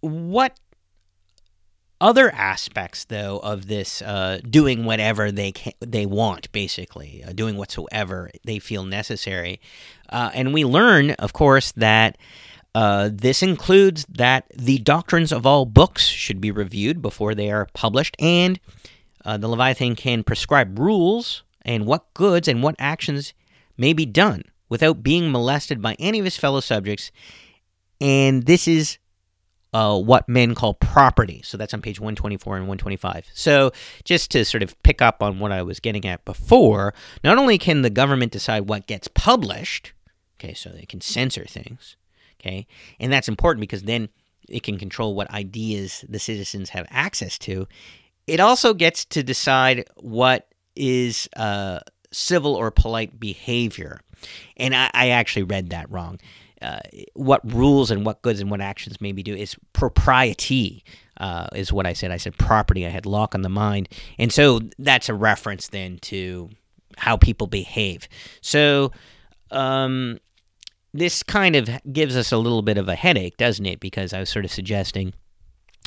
S1: what other aspects though of this uh, doing whatever they can, they want basically uh, doing whatsoever they feel necessary. Uh, and we learn of course that uh, this includes that the doctrines of all books should be reviewed before they are published and uh, the leviathan can prescribe rules and what goods and what actions may be done without being molested by any of his fellow subjects. And this is uh, what men call property. So that's on page 124 and 125. So just to sort of pick up on what I was getting at before, not only can the government decide what gets published, okay, so they can censor things, okay, and that's important because then it can control what ideas the citizens have access to. It also gets to decide what is uh, civil or polite behavior. And I, I actually read that wrong uh, what rules and what goods and what actions may be do is propriety uh, is what I said. I said property. I had Locke on the mind, and so that's a reference then to how people behave. So um, this kind of gives us a little bit of a headache, doesn't it? Because I was sort of suggesting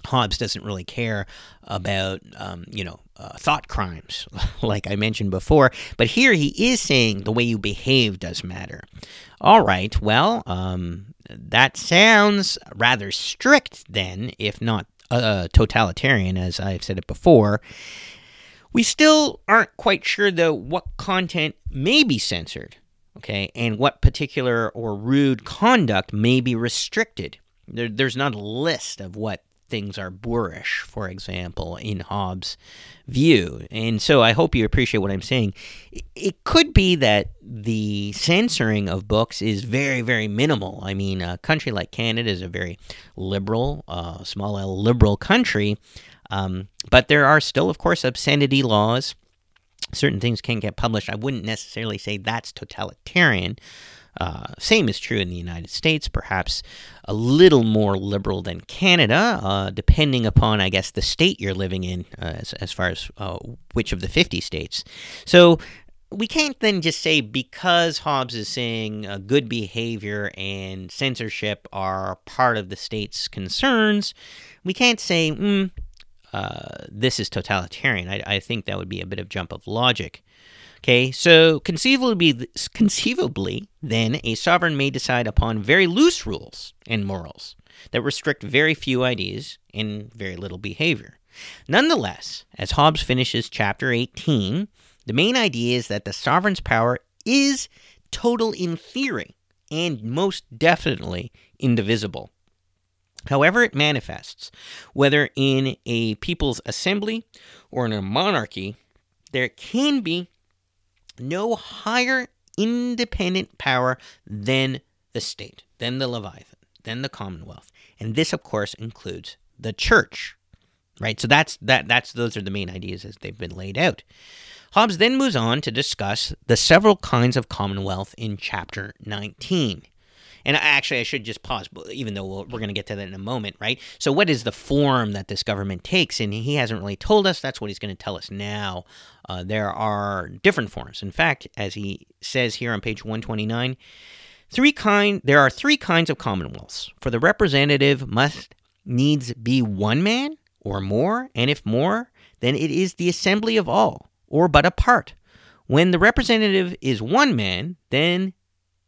S1: Hobbes doesn't really care about, um, you know, uh, thought crimes, like I mentioned before. But here he is saying the way you behave does matter. All right, well, um, that sounds rather strict then, if not uh, totalitarian, as I've said it before. We still aren't quite sure, though, what content may be censored, okay, and what particular or rude conduct may be restricted. There, there's not a list of what things are boorish, for example, in Hobbes' view. And so I hope you appreciate what I'm saying. It could be that the censoring of books is very, very minimal. I mean, a country like Canada is a very liberal, uh, small L liberal country, um, but there are still, of course, obscenity laws. Certain things can't get published. I wouldn't necessarily say that's totalitarian. Uh, same is true in the United States, perhaps a little more liberal than Canada, uh, depending upon, I guess, the state you're living in, uh, as, as far as uh, which of the 50 states. So we can't then just say because Hobbes is saying uh, good behavior and censorship are part of the state's concerns, we can't say, mm, uh, this is totalitarian. I, I think that would be a bit of jump of logic. Okay, so conceivably, conceivably, then a sovereign may decide upon very loose rules and morals that restrict very few ideas and very little behavior. Nonetheless, as Hobbes finishes chapter 18, the main idea is that the sovereign's power is total in theory and most definitely indivisible. However, it manifests, whether in a people's assembly or in a monarchy, there can be no higher independent power than the state, than the Leviathan, than the Commonwealth. And this, of course, includes the church. Right? So that's that that's those are the main ideas as they've been laid out. Hobbes then moves on to discuss the several kinds of commonwealth in chapter 19. And actually, I should just pause, even though we're going to get to that in a moment, right? So, what is the form that this government takes? And he hasn't really told us. That's what he's going to tell us now. Uh, there are different forms. In fact, as he says here on page 129, three kind there are three kinds of commonwealths. For the representative must needs be one man or more, and if more, then it is the assembly of all, or but a part. When the representative is one man, then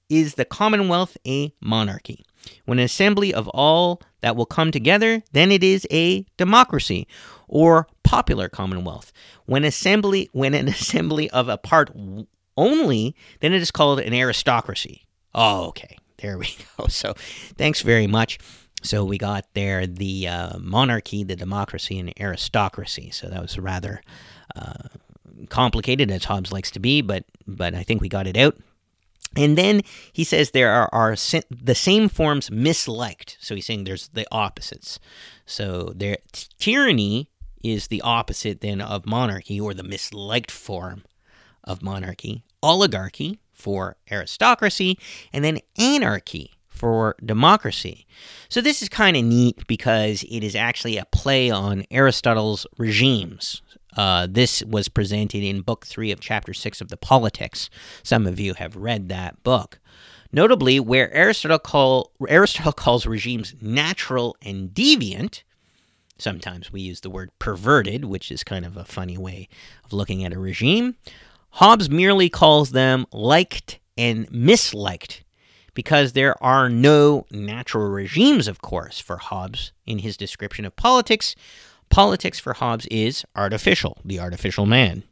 S1: is the commonwealth a monarchy. When an assembly of all that will come together, then it is a democracy or popular commonwealth. When assembly when an assembly of a part only, then it is called an aristocracy. Oh, okay. There we go. So, thanks very much. So we got there the uh, monarchy, the democracy, and aristocracy. So that was rather uh, complicated, as Hobbes likes to be, but but I think we got it out. And then he says there are, are the same forms misliked. So he's saying there's the opposites. So there, tyranny is the opposite then of monarchy or the misliked form of monarchy. Oligarchy for aristocracy, and then anarchy for democracy. So this is kind of neat because it is actually a play on Aristotle's regimes. Uh, this was presented in Book 3 of Chapter 6 of the Politics. Some of you have read that book. Notably, where Aristotle, call, Aristotle calls regimes natural and deviant, sometimes we use the word perverted, which is kind of a funny way of looking at a regime, Hobbes merely calls them liked and misliked because there are no natural regimes, of course, for Hobbes in his description of politics. Politics for Hobbes is artificial, the artificial man.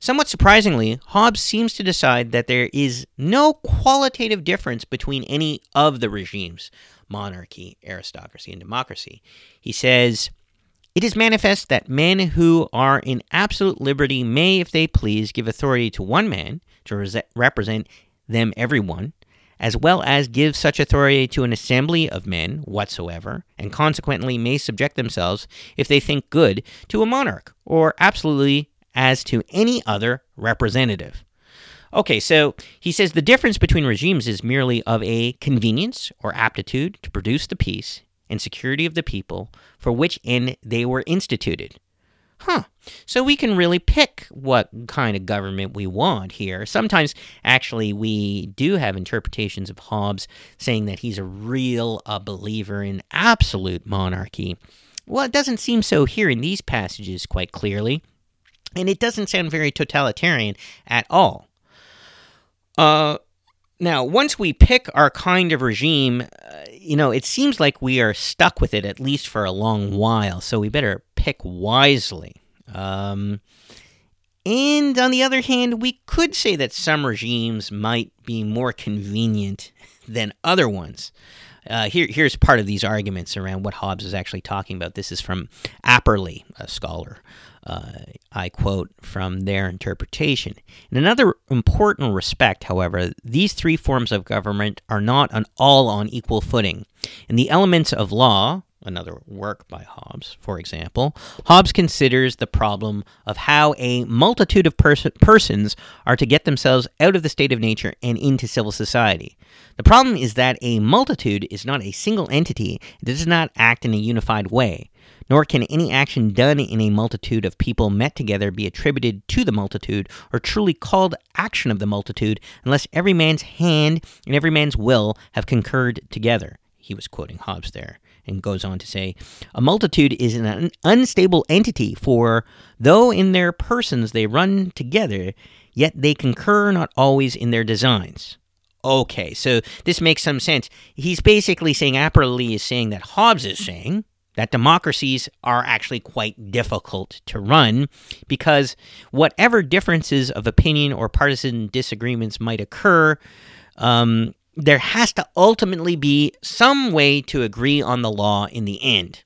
S1: Somewhat surprisingly, Hobbes seems to decide that there is no qualitative difference between any of the regimes monarchy, aristocracy, and democracy. He says, It is manifest that men who are in absolute liberty may, if they please, give authority to one man to represent them everyone, as well as give such authority to an assembly of men whatsoever, and consequently may subject themselves, if they think good, to a monarch, or absolutely as to any other representative. Okay, so he says the difference between regimes is merely of a convenience or aptitude to produce the peace and security of the people for which end they were instituted huh, so we can really pick what kind of government we want here. Sometimes, actually, we do have interpretations of Hobbes saying that he's a real a believer in absolute monarchy. Well, it doesn't seem so here in these passages quite clearly, and it doesn't sound very totalitarian at all. Uh, now, once we pick our kind of regime, uh, you know, it seems like we are stuck with it at least for a long while, so we better pick wisely. Um, and on the other hand, we could say that some regimes might be more convenient than other ones. Uh, here, here's part of these arguments around what Hobbes is actually talking about. This is from Apperley, a scholar. Uh, I quote from their interpretation. In another important respect, however, these three forms of government are not on, all on equal footing. In the elements of law, another work by Hobbes, for example, Hobbes considers the problem of how a multitude of pers- persons are to get themselves out of the state of nature and into civil society. The problem is that a multitude is not a single entity, it does not act in a unified way nor can any action done in a multitude of people met together be attributed to the multitude or truly called action of the multitude unless every man's hand and every man's will have concurred together. He was quoting Hobbes there and goes on to say, A multitude is an unstable entity, for though in their persons they run together, yet they concur not always in their designs. Okay, so this makes some sense. He's basically saying, Apperley is saying that Hobbes is saying, that democracies are actually quite difficult to run because whatever differences of opinion or partisan disagreements might occur, um, there has to ultimately be some way to agree on the law in the end.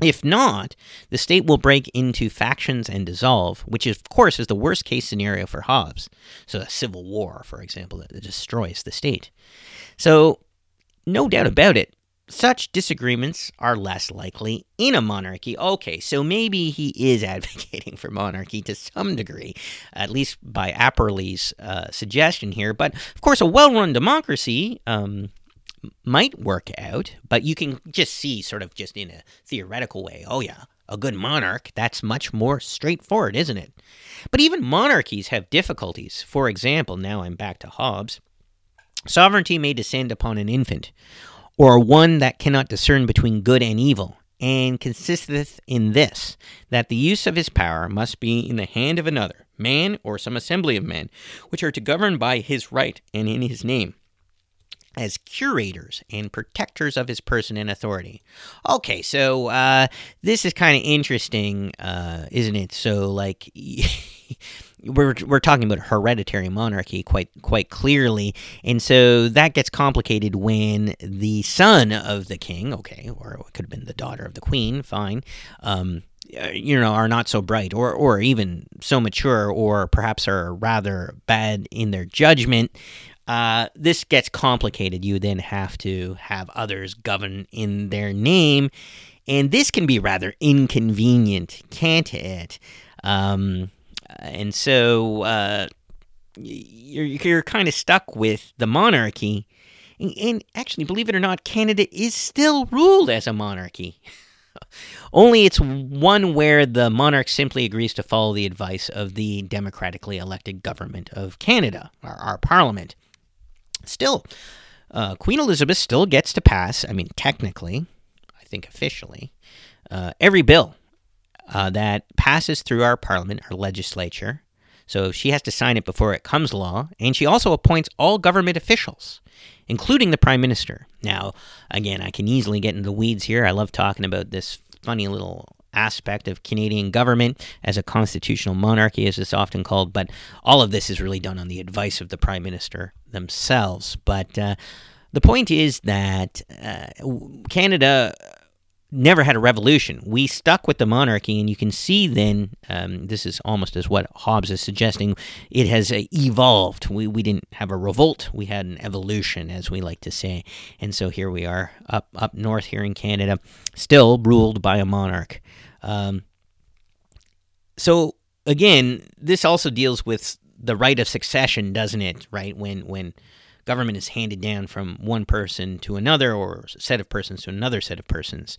S1: If not, the state will break into factions and dissolve, which of course is the worst case scenario for Hobbes. So, a civil war, for example, that destroys the state. So, no doubt about it, such disagreements are less likely in a monarchy. Okay, so maybe he is advocating for monarchy to some degree, at least by Apperley's uh, suggestion here. But of course, a well run democracy um, might work out, but you can just see, sort of just in a theoretical way, oh, yeah, a good monarch, that's much more straightforward, isn't it? But even monarchies have difficulties. For example, now I'm back to Hobbes. Sovereignty may descend upon an infant, or one that cannot discern between good and evil, and consisteth in this, that the use of his power must be in the hand of another, man or some assembly of men, which are to govern by his right and in his name, as curators and protectors of his person and authority. Okay, so uh, this is kind of interesting, uh, isn't it? So, like. we're we're talking about hereditary monarchy quite quite clearly, and so that gets complicated when the son of the king, okay, or it could have been the daughter of the queen, fine, um, uh, you know, are not so bright, or or even so mature, or perhaps are rather bad in their judgment. Uh, this gets complicated. You then have to have others govern in their name, and this can be rather inconvenient, can't it? Um, and so uh, you're, you're kind of stuck with the monarchy. And, and actually, believe it or not, Canada is still ruled as a monarchy. Only it's one where the monarch simply agrees to follow the advice of the democratically elected government of Canada, our, our parliament. Still, uh, Queen Elizabeth still gets to pass, I mean, technically, I think officially, uh, every bill uh, that passes through our parliament, our legislature. So she has to sign it before it comes law, and she also appoints all government officials, including the prime minister. Now, again, I can easily get into the weeds here. I love talking about this funny little aspect of Canadian government as a constitutional monarchy, as it's often called, but all of this is really done on the advice of the prime minister themselves. But uh, the point is that uh, Canada never had a revolution. We stuck with the monarchy, and you can see then um, this is almost as what Hobbes is suggesting. It has uh, evolved. We we didn't have a revolt. We had an evolution, as we like to say. And so here we are up up north here in Canada, still ruled by a monarch. Um, so again, this also deals with the right of succession, doesn't it? Right when when government is handed down from one person to another or set of persons to another set of persons,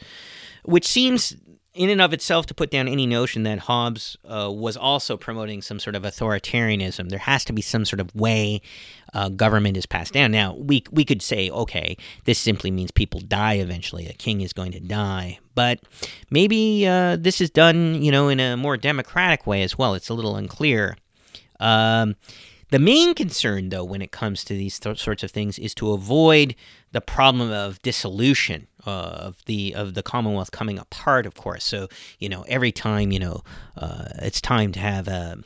S1: which seems in and of itself to put down any notion that Hobbes uh, was also promoting some sort of authoritarianism. There has to be some sort of way uh, government is passed down. Now, we, we could say, okay, this simply means people die eventually. A king is going to die. But maybe uh, this is done, you know, in a more democratic way as well. It's a little unclear. Um, the main concern, though, when it comes to these th- sorts of things, is to avoid the problem of dissolution of the of the Commonwealth coming apart. Of course, so you know every time you know uh, it's time to have a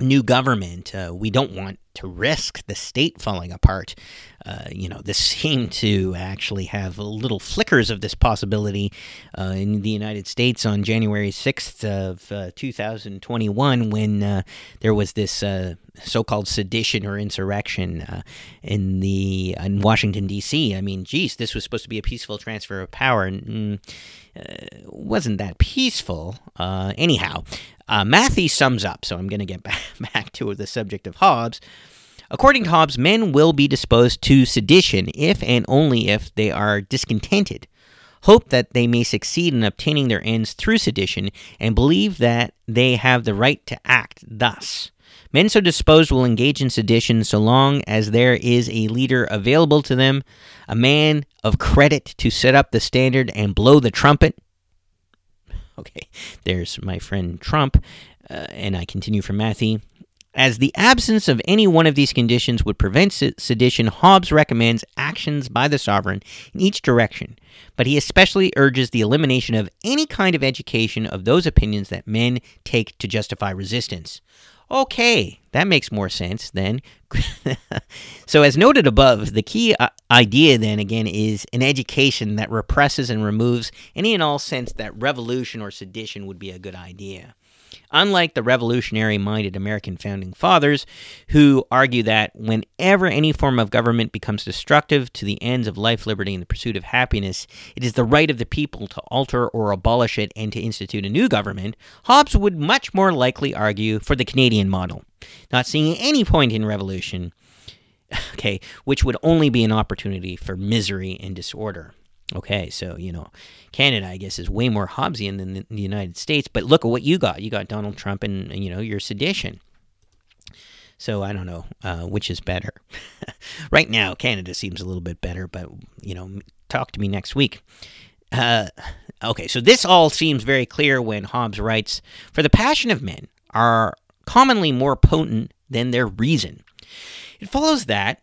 S1: new government, uh, we don't want to risk the state falling apart. Uh, you know, this seemed to actually have little flickers of this possibility uh, in the United States on January 6th of uh, 2021 when uh, there was this uh, so-called sedition or insurrection uh, in the in Washington D.C. I mean, geez, this was supposed to be a peaceful transfer of power, and mm, wasn't that peaceful. anyhow, uh, Matthey sums up, so I'm going to get back, back to the subject of Hobbes. According to Hobbes, men will be disposed to sedition if and only if they are discontented, hope that they may succeed in obtaining their ends through sedition, and believe that they have the right to act thus. Men so disposed will engage in sedition so long as there is a leader available to them, a man of credit to set up the standard and blow the trumpet, Okay, there's my friend Trump, uh, and I continue from Matthew. As the absence of any one of these conditions would prevent sedition, Hobbes recommends actions by the sovereign in each direction, but he especially urges the elimination of any kind of education of those opinions that men take to justify resistance. Okay, that makes more sense then. so, as noted above, the key uh, idea then again is an education that represses and removes any and all sense that revolution or sedition would be a good idea. Unlike the revolutionary minded American founding fathers, who argue that whenever any form of government becomes destructive to the ends of life, liberty, and the pursuit of happiness, it is the right of the people to alter or abolish it and to institute a new government, Hobbes would much more likely argue for the Canadian model, not seeing any point in revolution, okay, which would only be an opportunity for misery and disorder. Okay, so you know, Canada, I guess, is way more Hobbesian than the United States. But look at what you got. You got Donald Trump, and you know, your sedition. So I don't know uh, which is better. right now, Canada seems a little bit better, but you know, talk to me next week. Uh, okay, so this all seems very clear when Hobbes writes, "For the passion of men are commonly more potent than their reason." It follows that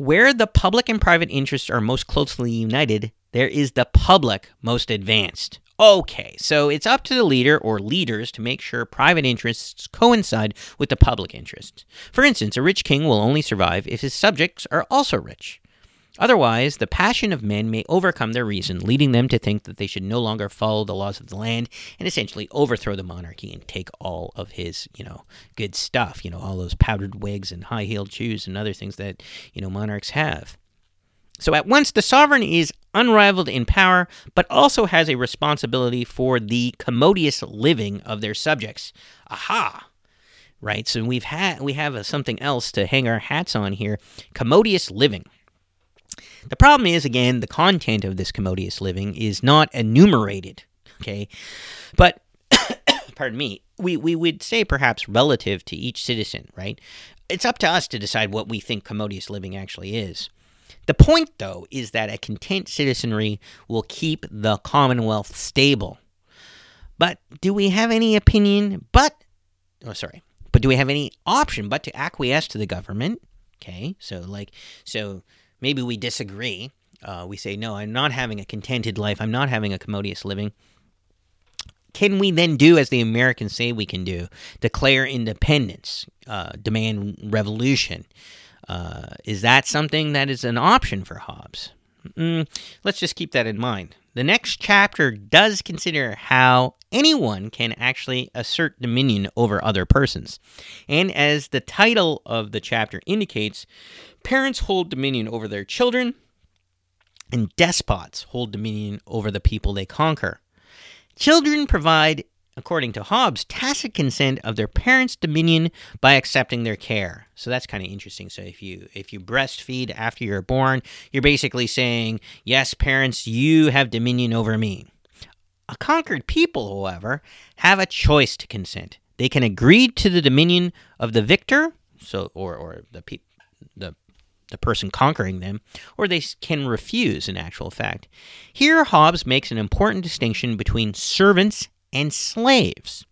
S1: where the public and private interests are most closely united, there is the public most advanced. Okay, so it's up to the leader or leaders to make sure private interests coincide with the public interests. For instance, a rich king will only survive if his subjects are also rich. Otherwise, the passion of men may overcome their reason, leading them to think that they should no longer follow the laws of the land and essentially overthrow the monarchy and take all of his, you know, good stuff, you know, all those powdered wigs and high-heeled shoes and other things that, you know, monarchs have. So at once the sovereign is unrivaled in power, but also has a responsibility for the commodious living of their subjects. Aha! Right? So we've had we have a, something else to hang our hats on here. Commodious living. The problem is again the content of this commodious living is not enumerated, okay? But pardon me, we, we would say perhaps relative to each citizen, right? It's up to us to decide what we think commodious living actually is. The point, though, is that a content citizenry will keep the Commonwealth stable. But do we have any opinion but, oh, sorry, but do we have any option but to acquiesce to the government? Okay, so like, so maybe we disagree. Uh, we say, no, I'm not having a contented life, I'm not having a commodious living. Can we then do as the Americans say we can do? Declare independence, uh, demand revolution, uh, is that something that is an option for Hobbes? Mm, let's just keep that in mind. The next chapter does consider how anyone can actually assert dominion over other persons. And as the title of the chapter indicates, parents hold dominion over their children, and despots hold dominion over the people they conquer. Children provide according to Hobbes, tacit consent of their parents' dominion by accepting their care. So that's kind of interesting. So if you if you breastfeed after you're born, you're basically saying, "Yes, parents, you have dominion over me." A conquered people, however, have a choice to consent. They can agree to the dominion of the victor, so or or the pe- the the person conquering them, or they can refuse in actual fact. Here, Hobbes makes an important distinction between servants and slaves.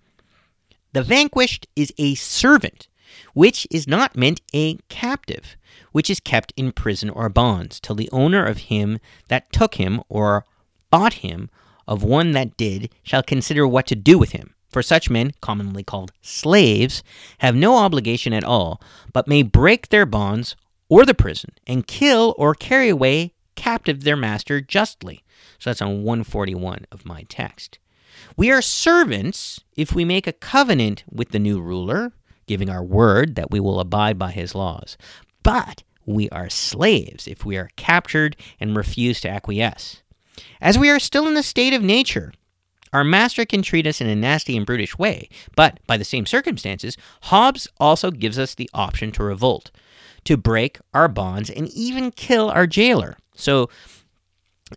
S1: The vanquished is a servant, which is not meant a captive, which is kept in prison or bonds, till the owner of him that took him or bought him of one that did shall consider what to do with him. For such men, commonly called slaves, have no obligation at all, but may break their bonds or the prison and kill or carry away captive their master justly. So that's on 141 of my text. We are servants if we make a covenant with the new ruler, giving our word that we will abide by his laws. But we are slaves if we are captured and refuse to acquiesce. As we are still in the state of nature, our master can treat us in a nasty and brutish way, but by the same circumstances, Hobbes also gives us the option to revolt, to break our bonds, and even kill our jailer. So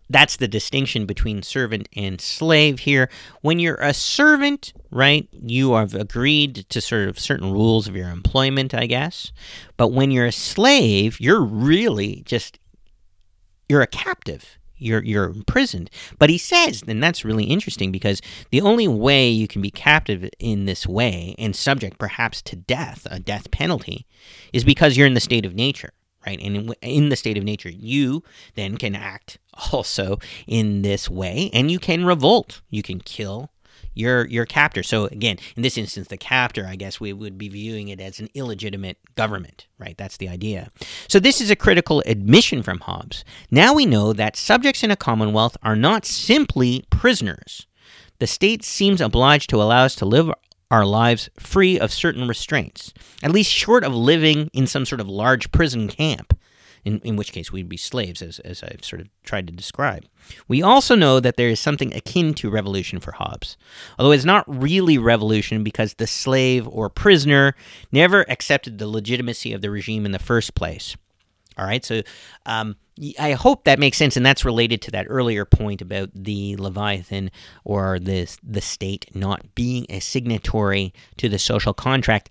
S1: that's the distinction between servant and slave here. When you're a servant, right, you have agreed to sort of certain rules of your employment, I guess. But when you're a slave, you're really just you're a captive. You're you're imprisoned. But he says, and that's really interesting because the only way you can be captive in this way and subject perhaps to death, a death penalty, is because you're in the state of nature right? And in, in, the state of nature, you then can act also in this way, and you can revolt. You can kill your your captor. So again, in this instance, the captor, I guess we would be viewing it as an illegitimate government, right? That's the idea. So this is a critical admission from Hobbes. Now we know that subjects in a commonwealth are not simply prisoners. The state seems obliged to allow us to live our lives free of certain restraints, at least short of living in some sort of large prison camp, in, in which case we'd be slaves, as, as I've sort of tried to describe. We also know that there is something akin to revolution for Hobbes, although it's not really revolution because the slave or prisoner never accepted the legitimacy of the regime in the first place. All right, so um, I hope that makes sense, and that's related to that earlier point about the Leviathan or the the state not being a signatory to the social contract.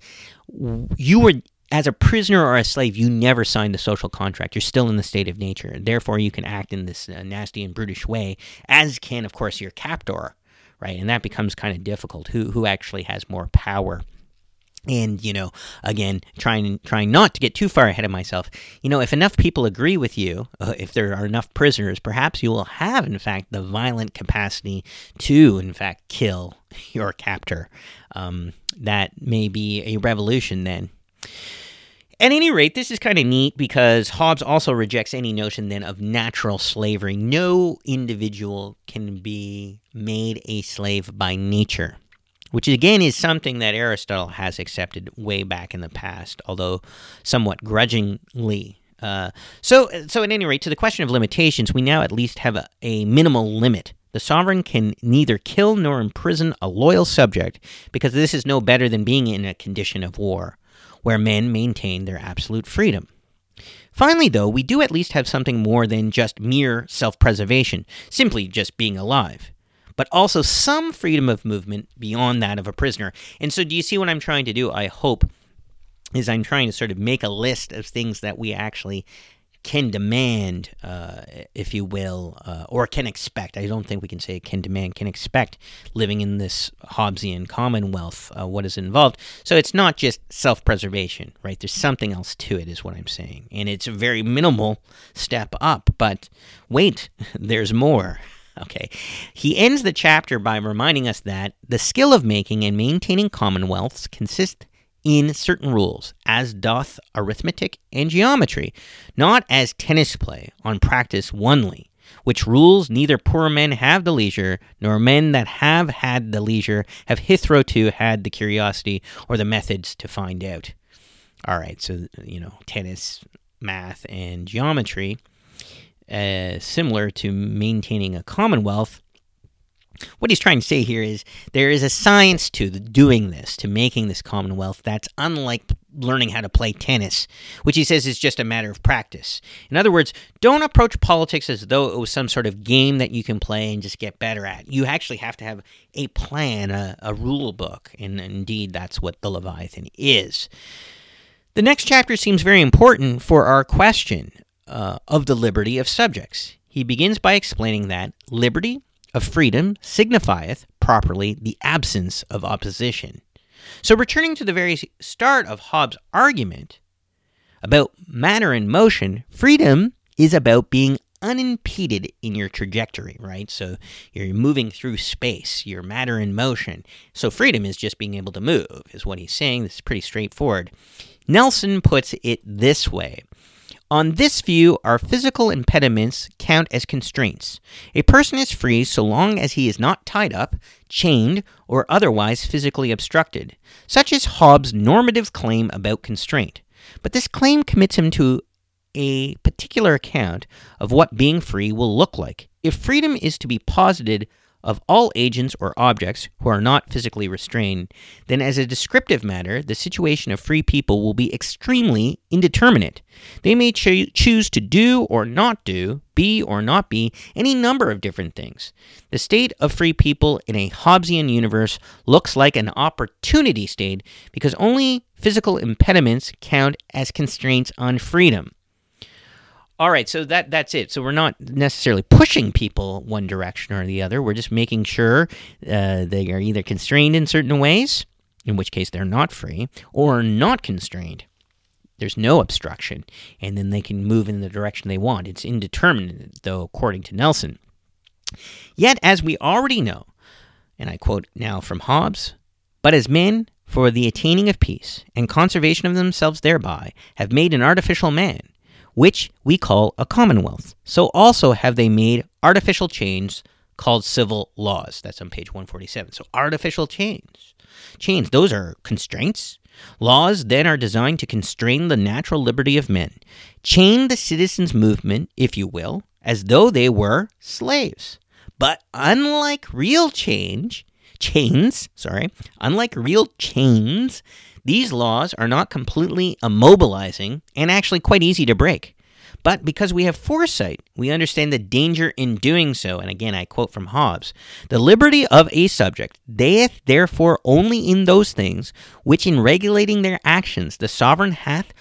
S1: You were as a prisoner or a slave, you never signed the social contract. You're still in the state of nature. Therefore, you can act in this uh, nasty and brutish way, as can, of course, your captor, right? And that becomes kind of difficult. Who who actually has more power? And you know again trying trying not to get too far ahead of myself you know if enough people agree with you uh, if there are enough prisoners perhaps you will have in fact the violent capacity to in fact kill your captor. Um, that may be a revolution then. At any rate, this is kind of neat because Hobbes also rejects any notion then of natural slavery. No individual can be made a slave by nature which again is something that Aristotle has accepted way back in the past, although somewhat grudgingly. Uh, so, so at any rate, to the question of limitations, we now at least have a, a minimal limit. The sovereign can neither kill nor imprison a loyal subject, because this is no better than being in a condition of war, where men maintain their absolute freedom. Finally, though, we do at least have something more than just mere self preservation, simply just being alive but also some freedom of movement beyond that of a prisoner. And so, do you see what I'm trying to do? I hope is I'm trying to sort of make a list of things that we actually can demand, uh, if you will, uh, or can expect. I don't think we can say can demand, can expect living in this Hobbesian commonwealth, uh, what is involved. So it's not just self preservation, right? There's something else to it, is what I'm saying. And it's a very minimal step up, but wait, there's more. Okay. He ends the chapter by reminding us that the skill of making and maintaining commonwealths consists in certain rules, as doth arithmetic and geometry, not as tennis play on practice only, which rules neither poor men have the leisure, nor men that have had the leisure have hitherto had the curiosity or the methods to find out. All right, so, you know, tennis, math, and geometry uh, similar to maintaining a commonwealth. What he's trying to say here is there is a science to doing this, to making this commonwealth, that's unlike learning how to play tennis, which he says is just a matter of practice. In other words, don't approach politics as though it was some sort of game that you can play and just get better at. You actually have to have a plan, a, a rule book, and indeed that's what the Leviathan is. The next chapter seems very important for our question uh, of the liberty of subjects. He begins by explaining that liberty of freedom signifieth properly the absence of opposition. So, returning to the very start of Hobbes' argument about matter and motion, freedom is about being unimpeded in your trajectory, right? So you're moving through space, you're matter in motion. So freedom is just being able to move, is what he's saying. This is pretty straightforward. Nelson puts it this way on this view, our physical impediments count as constraints. A person is free so long as he is not tied up, chained, or otherwise physically obstructed. Such is Hobbes' normative claim about constraint. But this claim commits him to a particular account of what being free will look like. If freedom is to be posited of all agents or objects who are not physically restrained, then as a descriptive matter, the situation of free people will be extremely indeterminate. They may cho- choose to do or not do, be or not be, any number of different things. The state of free people in a Hobbesian universe looks like an opportunity state because only physical impediments count as constraints on freedom. All right, so that that's it. So we're not necessarily pushing people one direction or the other. We're just making sure uh, they are either constrained in certain ways, in which case they're not free, or not constrained. There's no obstruction, and then they can move in the direction they want. It's indeterminate, though, according to Nelson. Yet, as we already know, and I quote now from Hobbes, but as men, for the attaining of peace and conservation of themselves thereby, have made an artificial man which we call a commonwealth. So also have they made artificial chains called civil laws. That's on page 147. So artificial chains. Chains, those are constraints. Laws then are designed to constrain the natural liberty of men. Chain the citizens' movement, if you will, as though they were slaves. But unlike real change, chains, sorry, unlike real chains, these laws are not completely immobilizing and actually quite easy to break. But because we have foresight, we understand the danger in doing so. And again, I quote from Hobbes The liberty of a subject deeth therefore only in those things which in regulating their actions the sovereign hath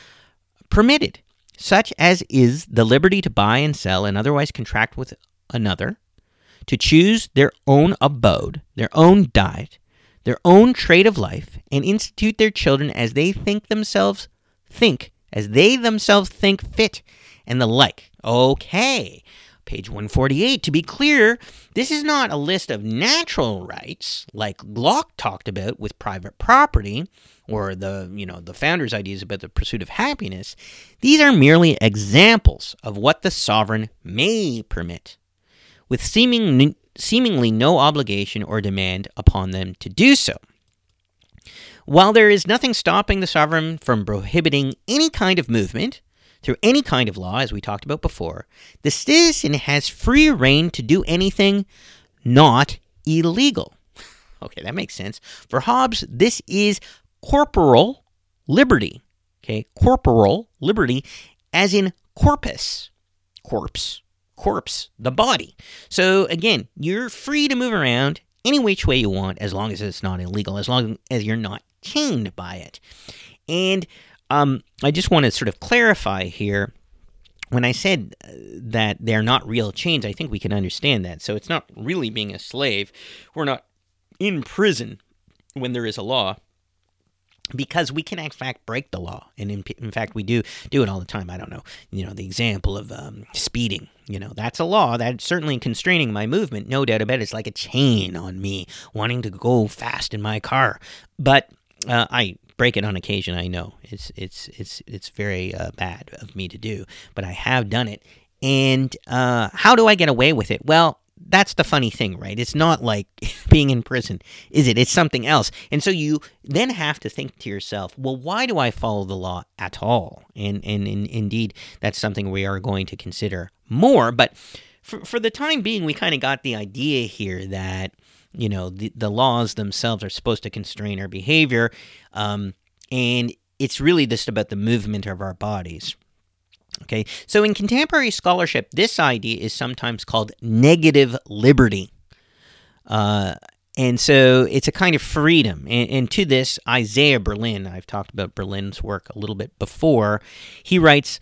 S1: permitted, such as is the liberty to buy and sell and otherwise contract with another, to choose their own abode, their own diet, their own trade of life and institute their children as they think themselves think, as they themselves think fit, and the like. Okay. Page 148. To be clear, this is not a list of natural rights like Locke talked about with private property or the, you know, the founder's ideas about the pursuit of happiness. These are merely examples of what the sovereign may permit. With seeming seemingly no obligation or demand upon them to do so. While there is nothing stopping the sovereign from prohibiting any kind of movement through any kind of law, as we talked about before, the citizen has free rein to do anything not illegal. Okay, that makes sense. For Hobbes, this is corporal liberty. Okay, corporal liberty, as in corpus, corpse, corpse, the body. So again, you're free to move around any which way you want as long as it's not illegal, as long as you're not chained by it. And um, I just want to sort of clarify here. When I said uh, that they're not real chains, I think we can understand that. So it's not really being a slave. We're not in prison when there is a law because we can in fact break the law. And in, in, fact we do do it all the time. I don't know you know the example of um, speeding you know that's a law that's certainly constraining my movement no doubt about it it's like a chain on me wanting to go fast in my car. But uh, i break it on occasion i know. It's it's it's it's very uh, bad of me to do but i have done it. And uh, how do i get away with it? Well that's the funny thing, right? It's not like being in prison, is it? It's something else. And so you then have to think to yourself, well, why do I follow the law at all? And and, and indeed, that's something we are going to consider more. But for, for the time being, we kind of got the idea here that you know the, the laws themselves are supposed to constrain our behavior, um, and it's really just about the movement of our bodies. Okay, so in contemporary scholarship, this idea is sometimes called negative liberty. Uh, and so it's a kind of freedom. And, and, to this, Isaiah Berlin, I've talked about Berlin's work a little bit before, he writes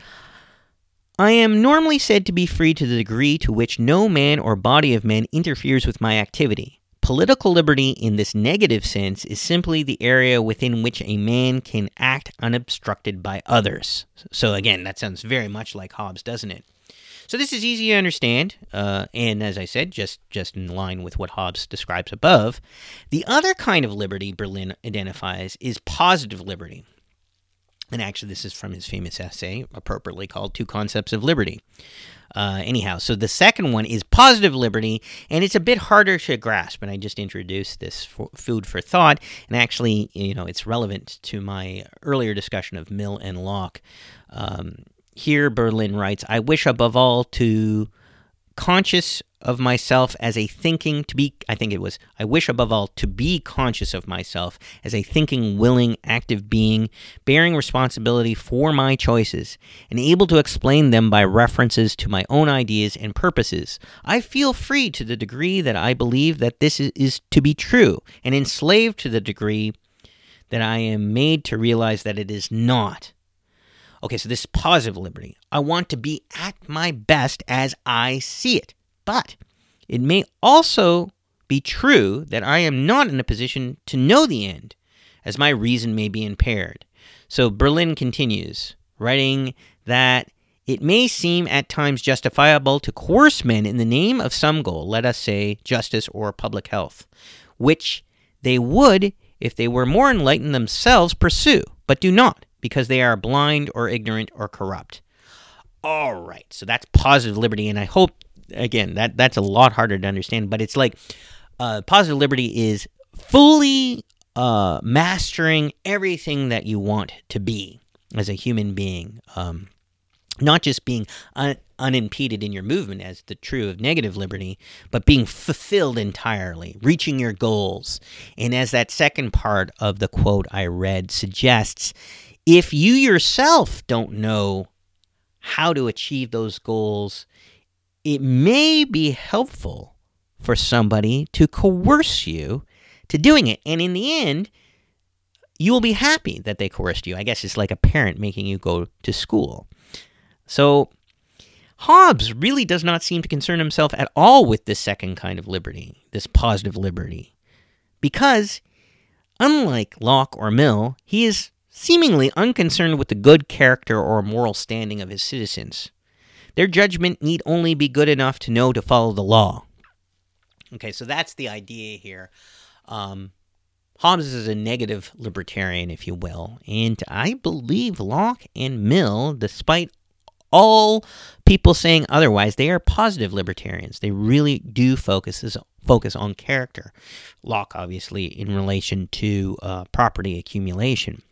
S1: I am normally said to be free to the degree to which no man or body of men interferes with my activity. Political liberty, in this negative sense, is simply the area within which a man can act unobstructed by others. So, again, that sounds very much like Hobbes, doesn't it? So this is easy to understand, uh, and as I said, just just in line with what Hobbes describes above. The other kind of liberty Berlin identifies is positive liberty. And actually, this is from his famous essay, appropriately called Two Concepts of Liberty. Uh, anyhow, so the second one is positive liberty, and it's a bit harder to grasp. And I just introduced this for food for thought, and actually, you know, it's relevant to my earlier discussion of Mill and Locke. Um, here, Berlin writes, I wish above all to conscious of myself as a thinking to be i think it was i wish above all to be conscious of myself as a thinking willing active being bearing responsibility for my choices and able to explain them by references to my own ideas and purposes. I feel free to the degree that i believe that this is, is to be true and enslaved to the degree that i am made to realize that it is not Okay, so this is positive liberty. I want to be at my best as I see it. But it may also be true that I am not in a position to know the end, as my reason may be impaired. So Berlin continues, writing that it may seem at times justifiable to coerce men in the name of some goal, let us say justice or public health, which they would, if they were more enlightened themselves, pursue, but do not because they are blind or ignorant or corrupt. All right, so that's positive liberty, and I hope again that that's a lot harder to understand, but it's like uh, positive liberty is fully uh, mastering everything that you want to be as a human being. Um, not just being un- unimpeded in your movement as the true of negative liberty, but being fulfilled entirely, reaching your goals. And as that second part of the quote I read suggests, if you yourself don't know how to achieve those goals, it may be helpful for somebody to coerce you to doing it. And in the end, you will be happy that they coerced you. I guess it's like a parent making you go to school. So, Hobbes really does not seem to concern himself at all with this second kind of liberty, this positive liberty, because unlike Locke or Mill, he is seemingly unconcerned with the good character or moral standing of his citizens. Their judgment need only be good enough to know to follow the law. Okay, so that's the idea here. Um, Hobbes is a negative libertarian, if you will, and I believe Locke and Mill, despite all people saying otherwise, they are positive libertarians. They really do focus focus on character. Locke, obviously, in relation to uh, property accumulation.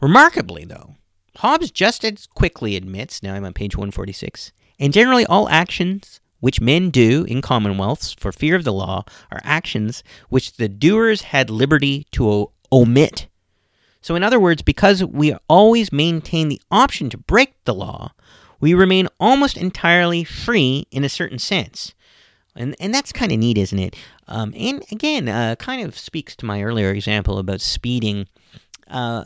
S1: Remarkably, though, Hobbes just as quickly admits, now I'm on page 146, and generally all actions which men do in commonwealths for fear of the law are actions which the doers had liberty to o- omit. So, in other words, because we always maintain the option to break the law, we remain almost entirely free in a certain sense. And, and that's kind of neat, isn't it? Um, and again, uh, kind of speaks to my earlier example about speeding. Uh,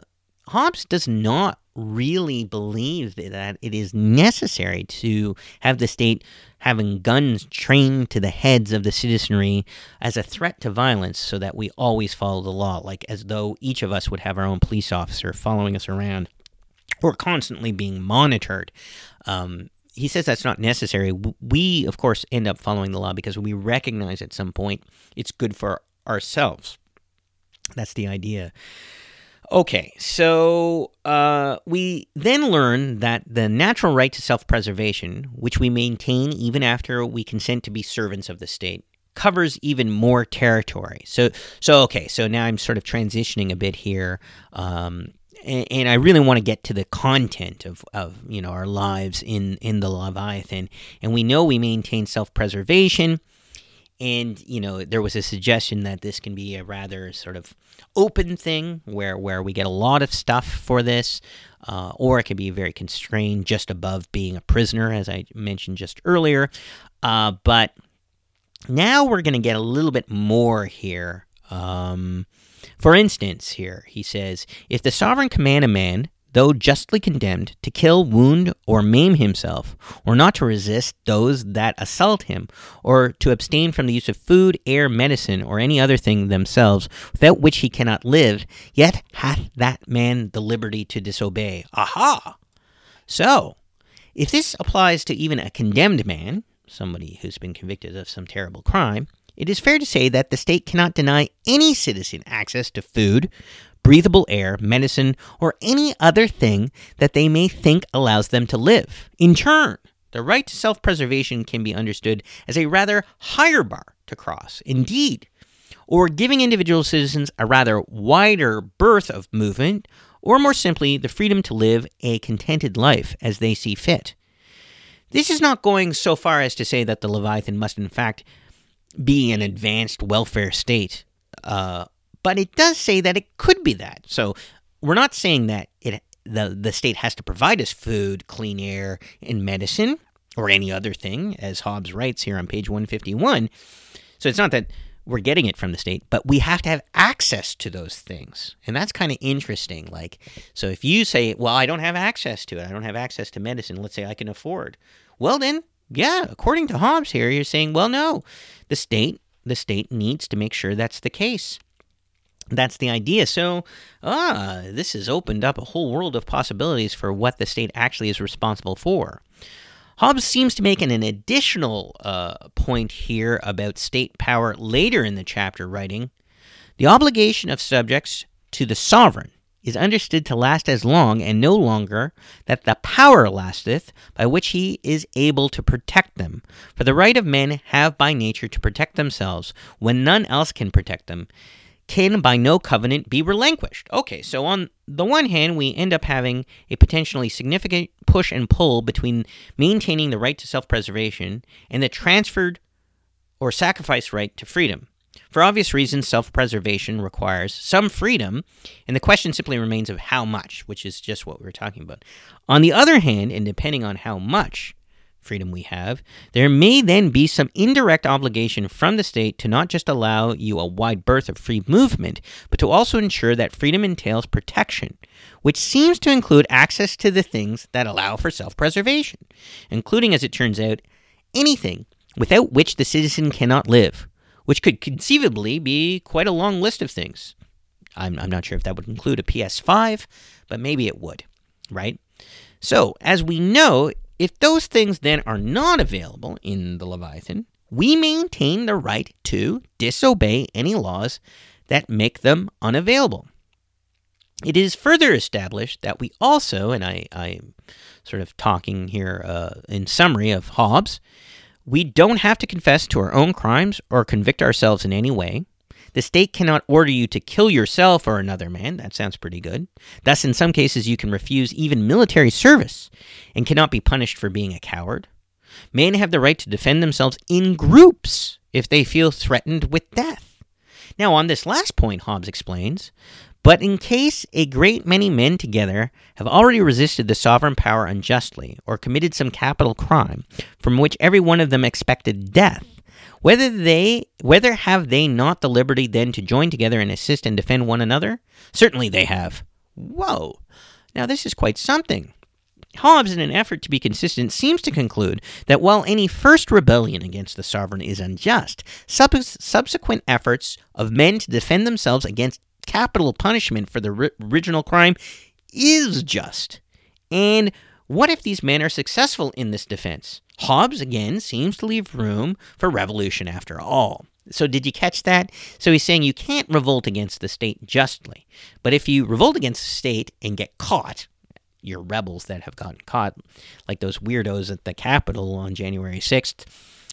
S1: Hobbes does not really believe that it is necessary to have the state having guns trained to the heads of the citizenry as a threat to violence so that we always follow the law, like as though each of us would have our own police officer following us around or constantly being monitored. Um, he says that's not necessary. We, of course, end up following the law because we recognize at some point it's good for ourselves. That's the idea. Okay, so uh, we then learn that the natural right to self preservation, which we maintain even after we consent to be servants of the state, covers even more territory. So, so okay, so now I'm sort of transitioning a bit here, um, and, and, I really want to get to the content of, of you know our lives in in the Leviathan, and we know we maintain self preservation and you know there was a suggestion that this can be a rather sort of open thing where where we get a lot of stuff for this uh, or it can be very constrained just above being a prisoner as i mentioned just earlier. Uh, but now we're going to get a little bit more here. Um, for instance here he says if the sovereign command a man though justly condemned, to kill, wound, or maim himself, or not to resist those that assault him, or to abstain from the use of food, air, medicine, or any other thing themselves, without which he cannot live, yet hath that man the liberty to disobey. Aha! So, If this applies to even a condemned man, somebody who's been convicted of some terrible crime, it is fair to say that the state cannot deny any citizen access to food, breathable air, medicine, or any other thing that they may think allows them to live. In turn, the right to self preservation can be understood as a rather higher bar to cross. Indeed, or giving individual citizens a rather wider berth of movement, or more simply, the freedom to live a contented life as they see fit. This is not going so far as to say that the Leviathan must, in fact, be an advanced welfare state, uh, but it does say that it could be that. So we're not saying that it the the state has to provide us food, clean air, and medicine, or any other thing, as Hobbes writes here on page 151. So it's not that we're getting it from the state, but we have to have access to those things. And that's kind of interesting. Like, so if you say, well, I don't have access to it, I don't have access to medicine, let's say I can afford. Well, then, yeah, according to Hobbes here, you're saying, well, no, the state, the state needs to make sure that's the case. That's the idea. So, ah, this has opened up a whole world of possibilities for what the state actually is responsible for. Hobbes seems to make an, an additional uh, point here about state power later in the chapter, writing The obligation of subjects to the sovereign is understood to last as long and no longer that the power lasteth by which he is able to protect them. For the right of men have by nature to protect themselves when none else can protect them can by no covenant be relinquished. Okay, so on the one hand, we end up having a potentially significant push and pull between maintaining the right to self preservation and the transferred or sacrificed right to freedom. For obvious reasons, self preservation requires some freedom, and the question simply remains of how much, which is just what we were talking about. On the other hand, and depending on how much, freedom we have, there may then be some indirect obligation from the state to not just allow you a wide berth of free movement, but to also ensure that freedom entails protection, which seems to include access to the things that allow for self preservation, including, as it turns out, anything without which the citizen cannot live, which could conceivably be quite a long list of things. I'm, I'm not sure if that would include a PS5, but maybe it would, right? So, as we know, if those things then are not available in the Leviathan, we maintain the right to disobey any laws that make them unavailable. It is further established that we also, and I, I'm sort of talking here uh, in summary of Hobbes, we don't have to confess to our own crimes or convict ourselves in any way. The state cannot order you to kill yourself or another man. That sounds pretty good. Thus, in some cases, you can refuse even military service and cannot be punished for being a coward. Men have the right to defend themselves in groups if they feel threatened with death. Now, on this last point, Hobbes explains, but in case a great many men together have already resisted the sovereign power unjustly, or committed some capital crime, from which every one of them expected death, whether they whether have they not the liberty then to join together and assist and defend one another? Certainly they have. Whoa. Now this is quite something. Hobbes, in an effort to be consistent, seems to conclude that while any first rebellion against the sovereign is unjust, sub- subsequent efforts of men to defend themselves against capital punishment for the ri- original crime is just. And what if these men are successful in this defense? Hobbes, again, seems to leave room for revolution after all. So, did you catch that? So, he's saying you can't revolt against the state justly. But if you revolt against the state and get caught, you're rebels that have gotten caught, like those weirdos at the Capitol on January 6th,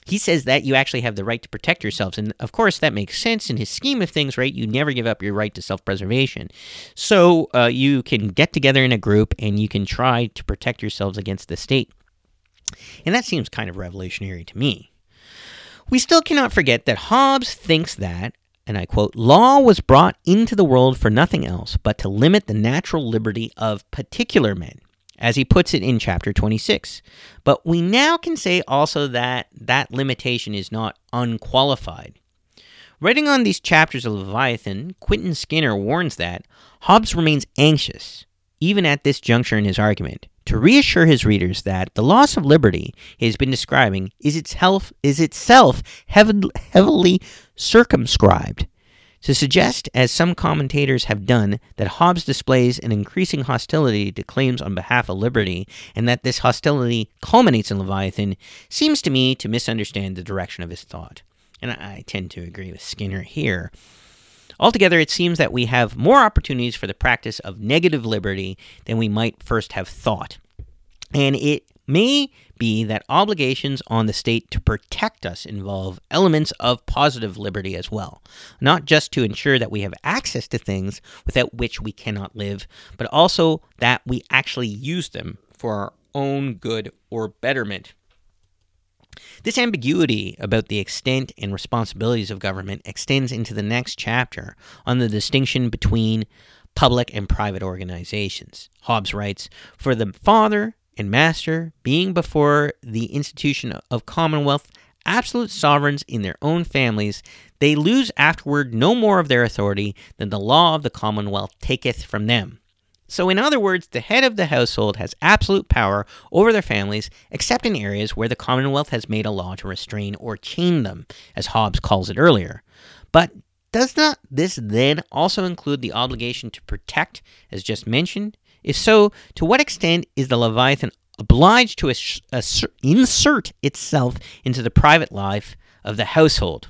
S1: he says that you actually have the right to protect yourselves. And of course, that makes sense in his scheme of things, right? You never give up your right to self preservation. So uh, you can get together in a group and you can try to protect yourselves against the state. And that seems kind of revolutionary to me. We still cannot forget that Hobbes thinks that, and I quote, law was brought into the world for nothing else but to limit the natural liberty of particular men, as he puts it in chapter 26. But we now can say also that that limitation is not unqualified. Writing on these chapters of Leviathan, Quentin Skinner warns that Hobbes remains anxious, even at this juncture in his argument, to reassure his readers that the loss of liberty he has been describing is itself, is itself heavily circumscribed To suggest, as some commentators have done, that Hobbes displays an increasing hostility to claims on behalf of liberty, and that this hostility culminates in Leviathan, seems to me to misunderstand the direction of his thought. And I tend to agree with Skinner here. Altogether, it seems that we have more opportunities for the practice of negative liberty than we might first have thought. And it may be that obligations on the state to protect us involve elements of positive liberty as well, not just to ensure that we have access to things without which we cannot live, but also that we actually use them for our own good or betterment. This ambiguity about the extent and responsibilities of government extends into the next chapter on the distinction between public and private organizations. Hobbes writes For the father and master, being before the institution of commonwealth absolute sovereigns in their own families, they lose afterward no more of their authority than the law of the commonwealth taketh from them. So, in other words, the head of the household has absolute power over their families, except in areas where the Commonwealth has made a law to restrain or chain them, as Hobbes calls it earlier. But does not this then also include the obligation to protect, as just mentioned? If so, to what extent is the Leviathan obliged to insert itself into the private life of the household?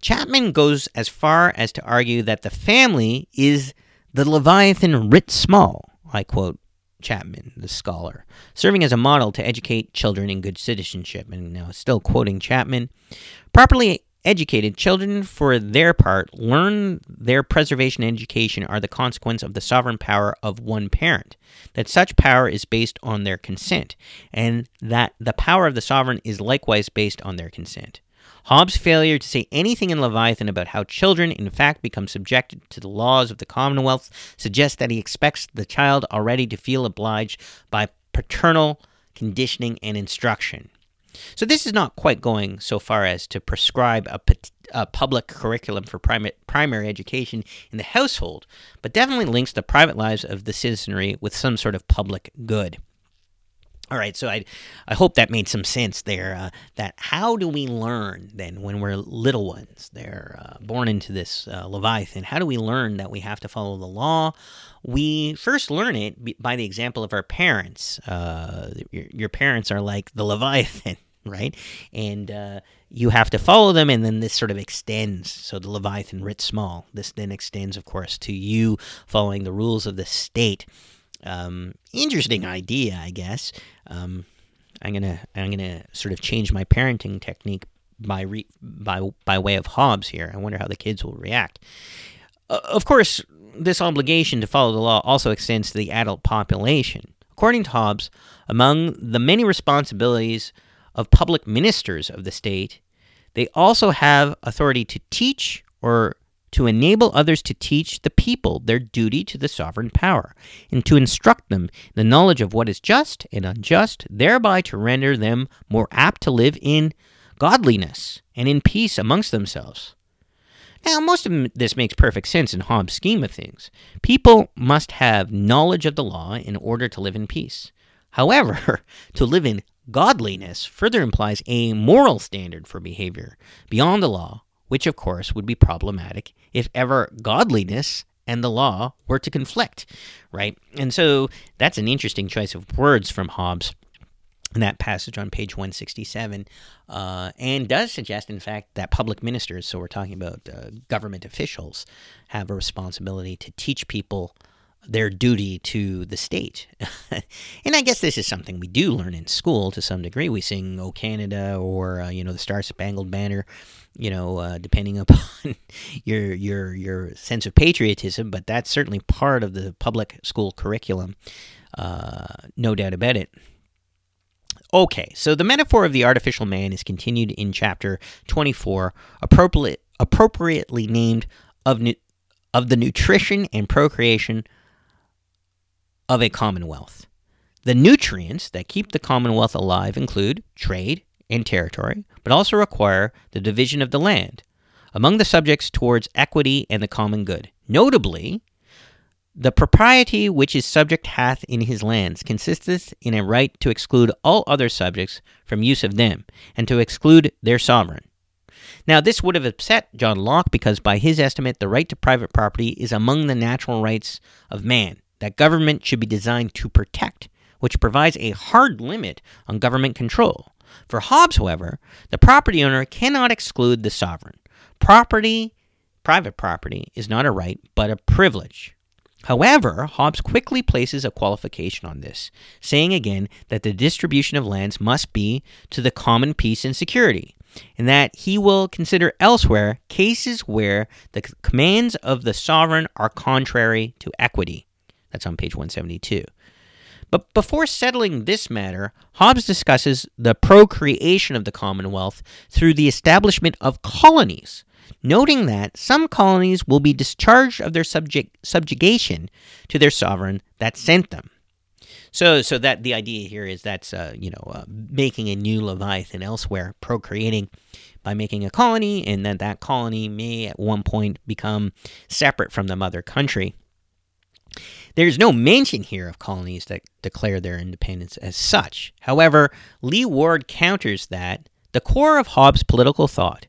S1: Chapman goes as far as to argue that the family is the Leviathan writ small, I quote Chapman, the scholar, serving as a model to educate children in good citizenship. And now, still quoting Chapman, properly educated children, for their part, learn their preservation and education are the consequence of the sovereign power of one parent, that such power is based on their consent, and that the power of the sovereign is likewise based on their consent. Hobbes' failure to say anything in Leviathan about how children, in fact, become subjected to the laws of the Commonwealth suggests that he expects the child already to feel obliged by paternal conditioning and instruction. So, this is not quite going so far as to prescribe a, a public curriculum for primary, primary education in the household, but definitely links the private lives of the citizenry with some sort of public good. All right, so I, I hope that made some sense there. Uh, that how do we learn then when we're little ones? They're uh, born into this uh, Leviathan. How do we learn that we have to follow the law? We first learn it by the example of our parents. Uh, your, your, parents are like the Leviathan, right? And uh, you have to follow them, and then this sort of extends. So the Leviathan writ small. This then extends, of course, to you following the rules of the state. Um, interesting idea, I guess. Um, I'm gonna I'm gonna sort of change my parenting technique by re, by by way of Hobbes here. I wonder how the kids will react. Uh, of course, this obligation to follow the law also extends to the adult population. According to Hobbes, among the many responsibilities of public ministers of the state, they also have authority to teach or to enable others to teach the people their duty to the sovereign power, and to instruct them in the knowledge of what is just and unjust, thereby to render them more apt to live in godliness and in peace amongst themselves. Now, most of this makes perfect sense in Hobbes' scheme of things. People must have knowledge of the law in order to live in peace. However, to live in godliness further implies a moral standard for behavior beyond the law which of course would be problematic if ever godliness and the law were to conflict, right? And so that's an interesting choice of words from Hobbes in that passage on page 167, uh, and does suggest, in fact, that public ministers, so we're talking about uh, government officials, have a responsibility to teach people their duty to the state. and I guess this is something we do learn in school to some degree. We sing "O Canada" or uh, you know the Star Spangled Banner you know, uh, depending upon your your your sense of patriotism. But that's certainly part of the public school curriculum, uh, no doubt about it. Okay, so the metaphor of the artificial man is continued in chapter 24, appropriate, appropriately named of, nu- of the nutrition and procreation of a commonwealth. The nutrients that keep the commonwealth alive include trade, and territory, but also require the division of the land among the subjects towards equity and the common good. Notably, the propriety which his subject hath in his lands consisteth in a right to exclude all other subjects from use of them, and to exclude their sovereign. Now, this would have upset John Locke because, by his estimate, the right to private property is among the natural rights of man that government should be designed to protect, which provides a hard limit on government control. For Hobbes, however, the property owner cannot exclude the sovereign. Property, private property, is not a right, but a privilege. However, Hobbes quickly places a qualification on this, saying again that the distribution of lands must be to the common peace and security, and that he will consider elsewhere cases where the commands of the sovereign are contrary to equity. That's on page 172. But before settling this matter, Hobbes discusses the procreation of the Commonwealth through the establishment of colonies, noting that some colonies will be discharged of their subject, subjugation to their sovereign that sent them. So, so that the idea here is that's uh, you know uh, making a new Leviathan elsewhere, procreating by making a colony, and then that colony may at one point become separate from the mother country. There's no mention here of colonies that declare their independence as such. However, Lee Ward counters that the core of Hobbes' political thought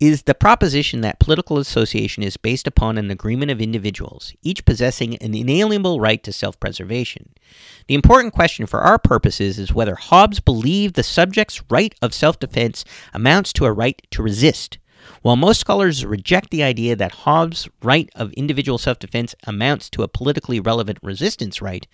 S1: is the proposition that political association is based upon an agreement of individuals, each possessing an inalienable right to self preservation. The important question for our purposes is whether Hobbes believed the subject's right of self defense amounts to a right to resist. While most scholars reject the idea that Hobbes' right of individual self defense amounts to a politically relevant resistance right,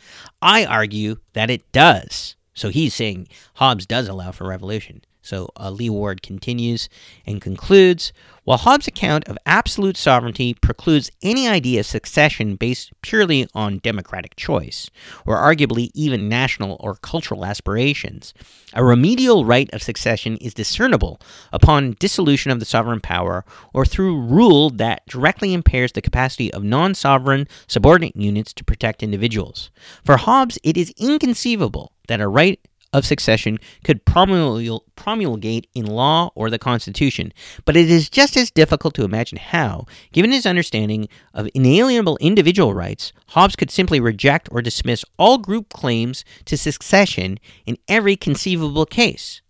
S1: I argue that it does. So he's saying Hobbes does allow for revolution. So uh, Lee Ward continues and concludes While Hobbes' account of absolute sovereignty precludes any idea of succession based purely on democratic choice, or arguably even national or cultural aspirations, a remedial right of succession is discernible upon dissolution of the sovereign power or through rule that directly impairs the capacity of non sovereign subordinate units to protect individuals. For Hobbes, it is inconceivable that a right of succession could promulgate in law or the Constitution, but it is just as difficult to imagine how, given his understanding of inalienable individual rights, Hobbes could simply reject or dismiss all group claims to succession in every conceivable case.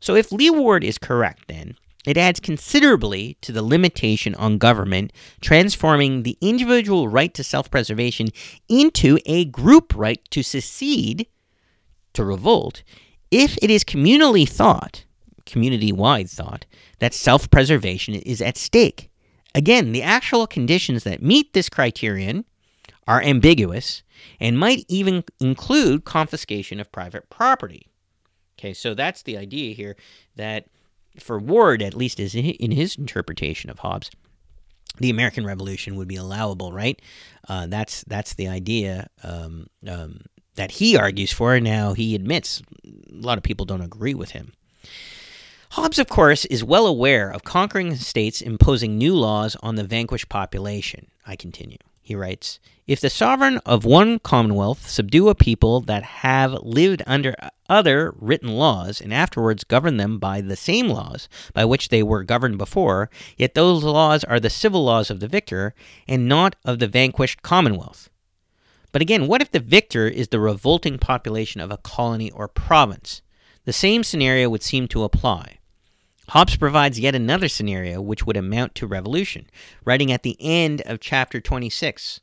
S1: So, if Lee Ward is correct, then, it adds considerably to the limitation on government, transforming the individual right to self preservation into a group right to secede to revolt if it is communally thought, community wide thought, that self preservation is at stake. Again, the actual conditions that meet this criterion are ambiguous and might even include confiscation of private property. Okay, so that's the idea here that for Ward, at least is in his interpretation of Hobbes, the American Revolution would be allowable, right? Uh, that's that's the idea. Um, um, that he argues for. Now, he admits a lot of people don't agree with him. Hobbes, of course, is well aware of conquering states imposing new laws on the vanquished population. I continue. He writes If the sovereign of one commonwealth subdue a people that have lived under other written laws and afterwards govern them by the same laws by which they were governed before, yet those laws are the civil laws of the victor and not of the vanquished commonwealth. But again, what if the victor is the revolting population of a colony or province? The same scenario would seem to apply. Hobbes provides yet another scenario which would amount to revolution, writing at the end of chapter 26.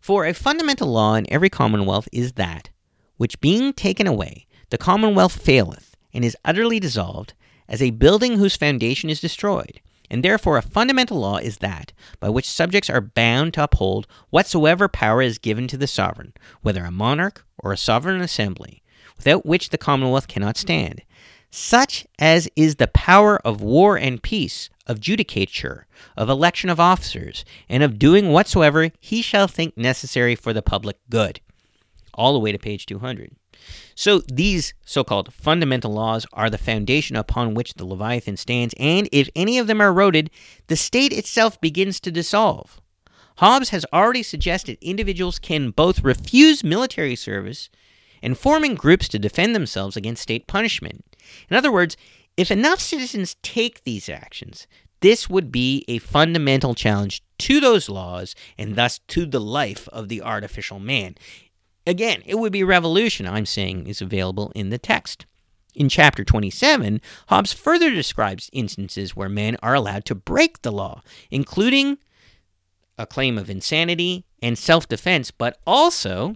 S1: For a fundamental law in every commonwealth is that, which being taken away, the commonwealth faileth, and is utterly dissolved, as a building whose foundation is destroyed, and therefore, a fundamental law is that by which subjects are bound to uphold whatsoever power is given to the sovereign, whether a monarch or a sovereign assembly, without which the commonwealth cannot stand, such as is the power of war and peace, of judicature, of election of officers, and of doing whatsoever he shall think necessary for the public good. All the way to page 200. So these so called fundamental laws are the foundation upon which the Leviathan stands, and if any of them are eroded, the state itself begins to dissolve. Hobbes has already suggested individuals can both refuse military service and forming groups to defend themselves against state punishment. In other words, if enough citizens take these actions, this would be a fundamental challenge to those laws and thus to the life of the artificial man. Again, it would be revolution, I'm saying, is available in the text. In chapter 27, Hobbes further describes instances where men are allowed to break the law, including a claim of insanity and self defense, but also,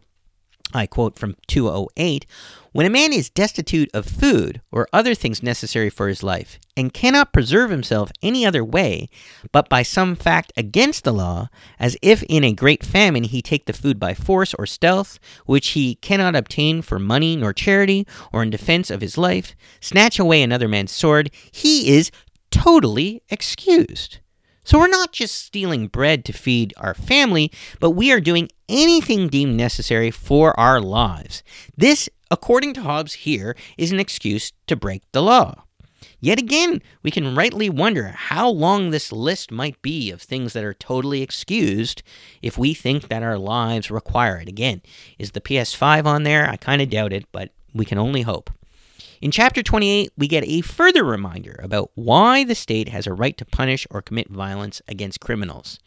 S1: I quote from 208, when a man is destitute of food or other things necessary for his life, and cannot preserve himself any other way but by some fact against the law, as if in a great famine he take the food by force or stealth, which he cannot obtain for money nor charity, or in defense of his life, snatch away another man's sword, he is totally excused. So we're not just stealing bread to feed our family, but we are doing anything deemed necessary for our lives. This according to Hobbes here, is an excuse to break the law. Yet again, we can rightly wonder how long this list might be of things that are totally excused if we think that our lives require it. Again, is the PS5 on there? I kind of doubt it, but we can only hope. In chapter 28, we get a further reminder about why the state has a right to punish or commit violence against criminals.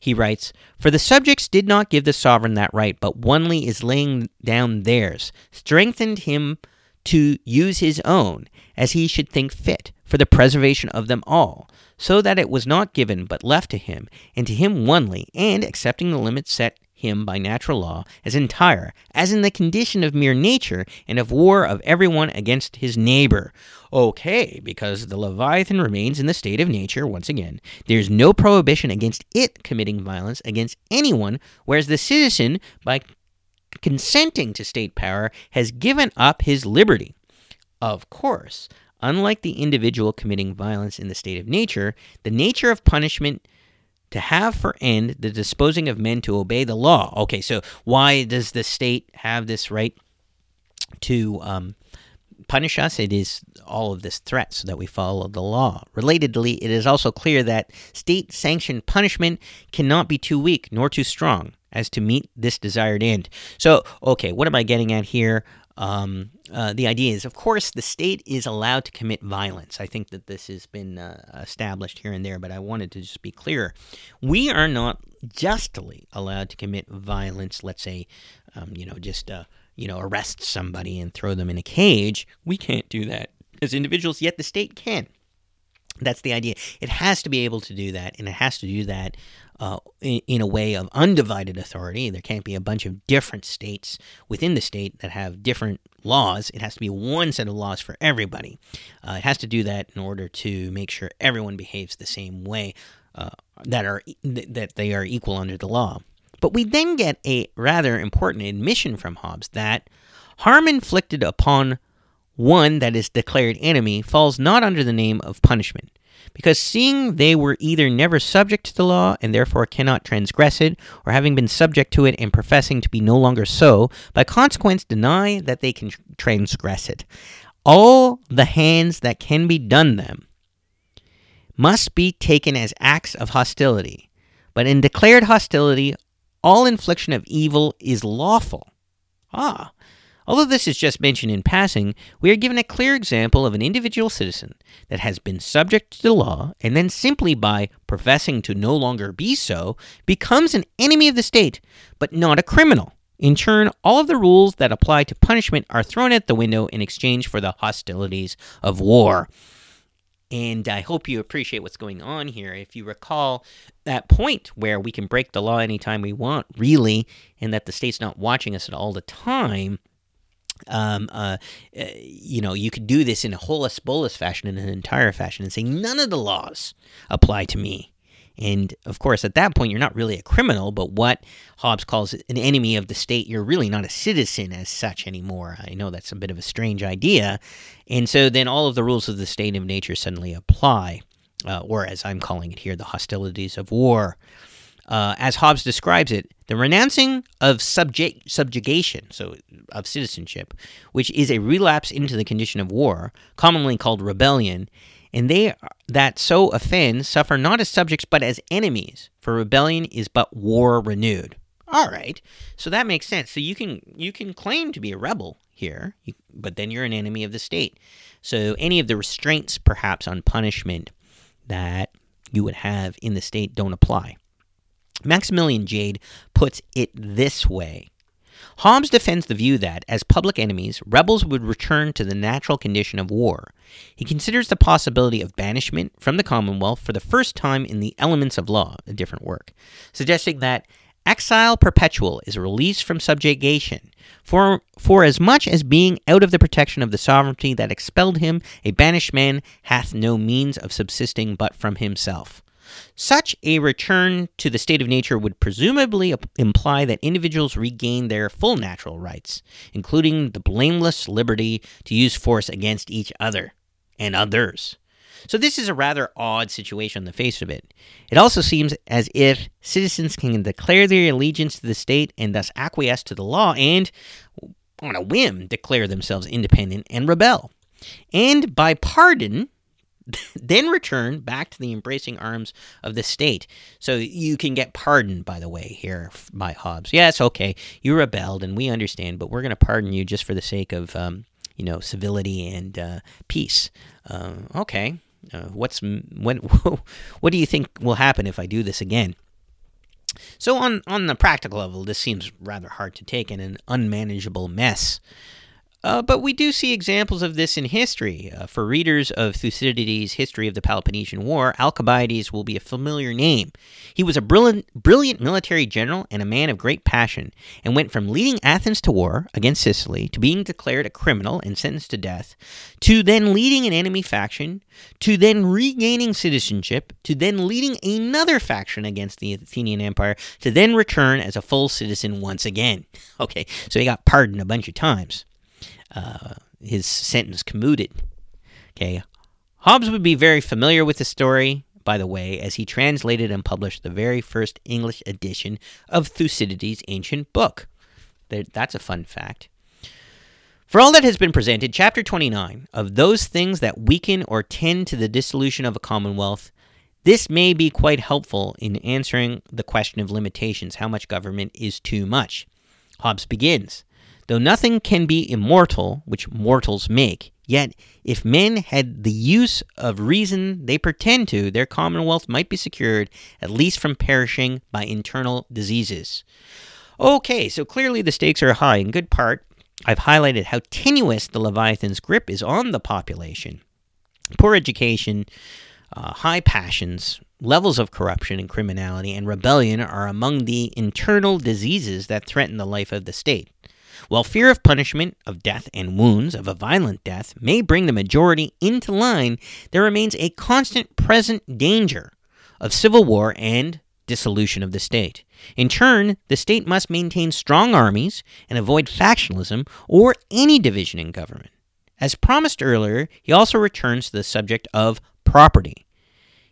S1: He writes For the subjects did not give the sovereign that right, but onely is laying down theirs, strengthened him to use his own, as he should think fit, for the preservation of them all, so that it was not given but left to him, and to him only, and, accepting the limits set him by natural law as entire, as in the condition of mere nature, and of war of every one against his neighbor. Okay, because the Leviathan remains in the state of nature, once again, there's no prohibition against it committing violence against anyone, whereas the citizen, by consenting to state power, has given up his liberty. Of course, unlike the individual committing violence in the state of nature, the nature of punishment to have for end the disposing of men to obey the law. Okay, so why does the state have this right to um, punish us? It is all of this threat so that we follow the law. Relatedly, it is also clear that state sanctioned punishment cannot be too weak nor too strong as to meet this desired end. So, okay, what am I getting at here? Um, uh, the idea is, of course, the state is allowed to commit violence. I think that this has been uh, established here and there, but I wanted to just be clear. We are not justly allowed to commit violence. Let's say, um, you know, just uh, you know, arrest somebody and throw them in a cage. We can't do that as individuals. Yet the state can. That's the idea. It has to be able to do that, and it has to do that uh, in, in, a way of undivided authority. There can't be a bunch of different states within the state that have different laws. It has to be one set of laws for everybody. Uh, it has to do that in order to make sure everyone behaves the same way, uh, that are that they are equal under the law. But we then get a rather important admission from Hobbes that harm inflicted upon one that is declared enemy falls not under the name of punishment because seeing they were either never subject to the law and therefore cannot transgress it, or having been subject to it and professing to be no longer so, by consequence deny that they can transgress it. All the hands that can be done them must be taken as acts of hostility, but in declared hostility, all infliction of evil is lawful. Ah, Although this is just mentioned in passing, we are given a clear example of an individual citizen that has been subject to the law and then simply by professing to no longer be so becomes an enemy of the state, but not a criminal. In turn, all of the rules that apply to punishment are thrown out the window in exchange for the hostilities of war. And I hope you appreciate what's going on here. If you recall that point where we can break the law anytime we want, really, and that the state's not watching us at all the time, um, uh, uh, you know, you could do this in a holus bolus fashion, in an entire fashion, and say none of the laws apply to me. And of course, at that point, you're not really a criminal, but what Hobbes calls an enemy of the state, you're really not a citizen as such anymore. I know that's a bit of a strange idea. And so then all of the rules of the state of nature suddenly apply, uh, or as I'm calling it here, the hostilities of war. Uh, as Hobbes describes it, the renouncing of subjugation, so of citizenship, which is a relapse into the condition of war, commonly called rebellion, and they that so offend suffer not as subjects but as enemies, for rebellion is but war renewed. All right, so that makes sense. So you can you can claim to be a rebel here, but then you're an enemy of the state. So any of the restraints, perhaps on punishment, that you would have in the state don't apply. Maximilian Jaede puts it this way Hobbes defends the view that, as public enemies, rebels would return to the natural condition of war. He considers the possibility of banishment from the Commonwealth for the first time in the Elements of Law, a different work, suggesting that exile perpetual is a release from subjugation, for, for as much as being out of the protection of the sovereignty that expelled him, a banished man hath no means of subsisting but from himself. Such a return to the state of nature would presumably imply that individuals regain their full natural rights, including the blameless liberty to use force against each other and others. So, this is a rather odd situation on the face of it. It also seems as if citizens can declare their allegiance to the state and thus acquiesce to the law and, on a whim, declare themselves independent and rebel. And by pardon, then return back to the embracing arms of the state. So you can get pardoned, by the way, here by Hobbes. Yes, okay, you rebelled, and we understand, but we're going to pardon you just for the sake of, um, you know, civility and uh, peace. Uh, okay, uh, what's when? what do you think will happen if I do this again? So on on the practical level, this seems rather hard to take and an unmanageable mess. Uh, but we do see examples of this in history. Uh, for readers of Thucydides' History of the Peloponnesian War, Alcibiades will be a familiar name. He was a brilliant, brilliant military general and a man of great passion, and went from leading Athens to war against Sicily to being declared a criminal and sentenced to death, to then leading an enemy faction, to then regaining citizenship, to then leading another faction against the Athenian Empire, to then return as a full citizen once again. Okay, so he got pardoned a bunch of times uh, his sentence commuted. Okay, Hobbes would be very familiar with the story, by the way, as he translated and published the very first English edition of Thucydides' ancient book. That's a fun fact. For all that has been presented, chapter 29 of those things that weaken or tend to the dissolution of a commonwealth, this may be quite helpful in answering the question of limitations how much government is too much. Hobbes begins Though nothing can be immortal, which mortals make, yet if men had the use of reason they pretend to, their commonwealth might be secured, at least from perishing by internal diseases. Okay, so clearly the stakes are high. In good part, I've highlighted how tenuous the Leviathan's grip is on the population. Poor education, uh, high passions, levels of corruption and criminality, and rebellion are among the internal diseases that threaten the life of the state. While fear of punishment, of death and wounds, of a violent death, may bring the majority into line, there remains a constant present danger of civil war and dissolution of the state. In turn, the state must maintain strong armies and avoid factionalism or any division in government. As promised earlier, he also returns to the subject of property.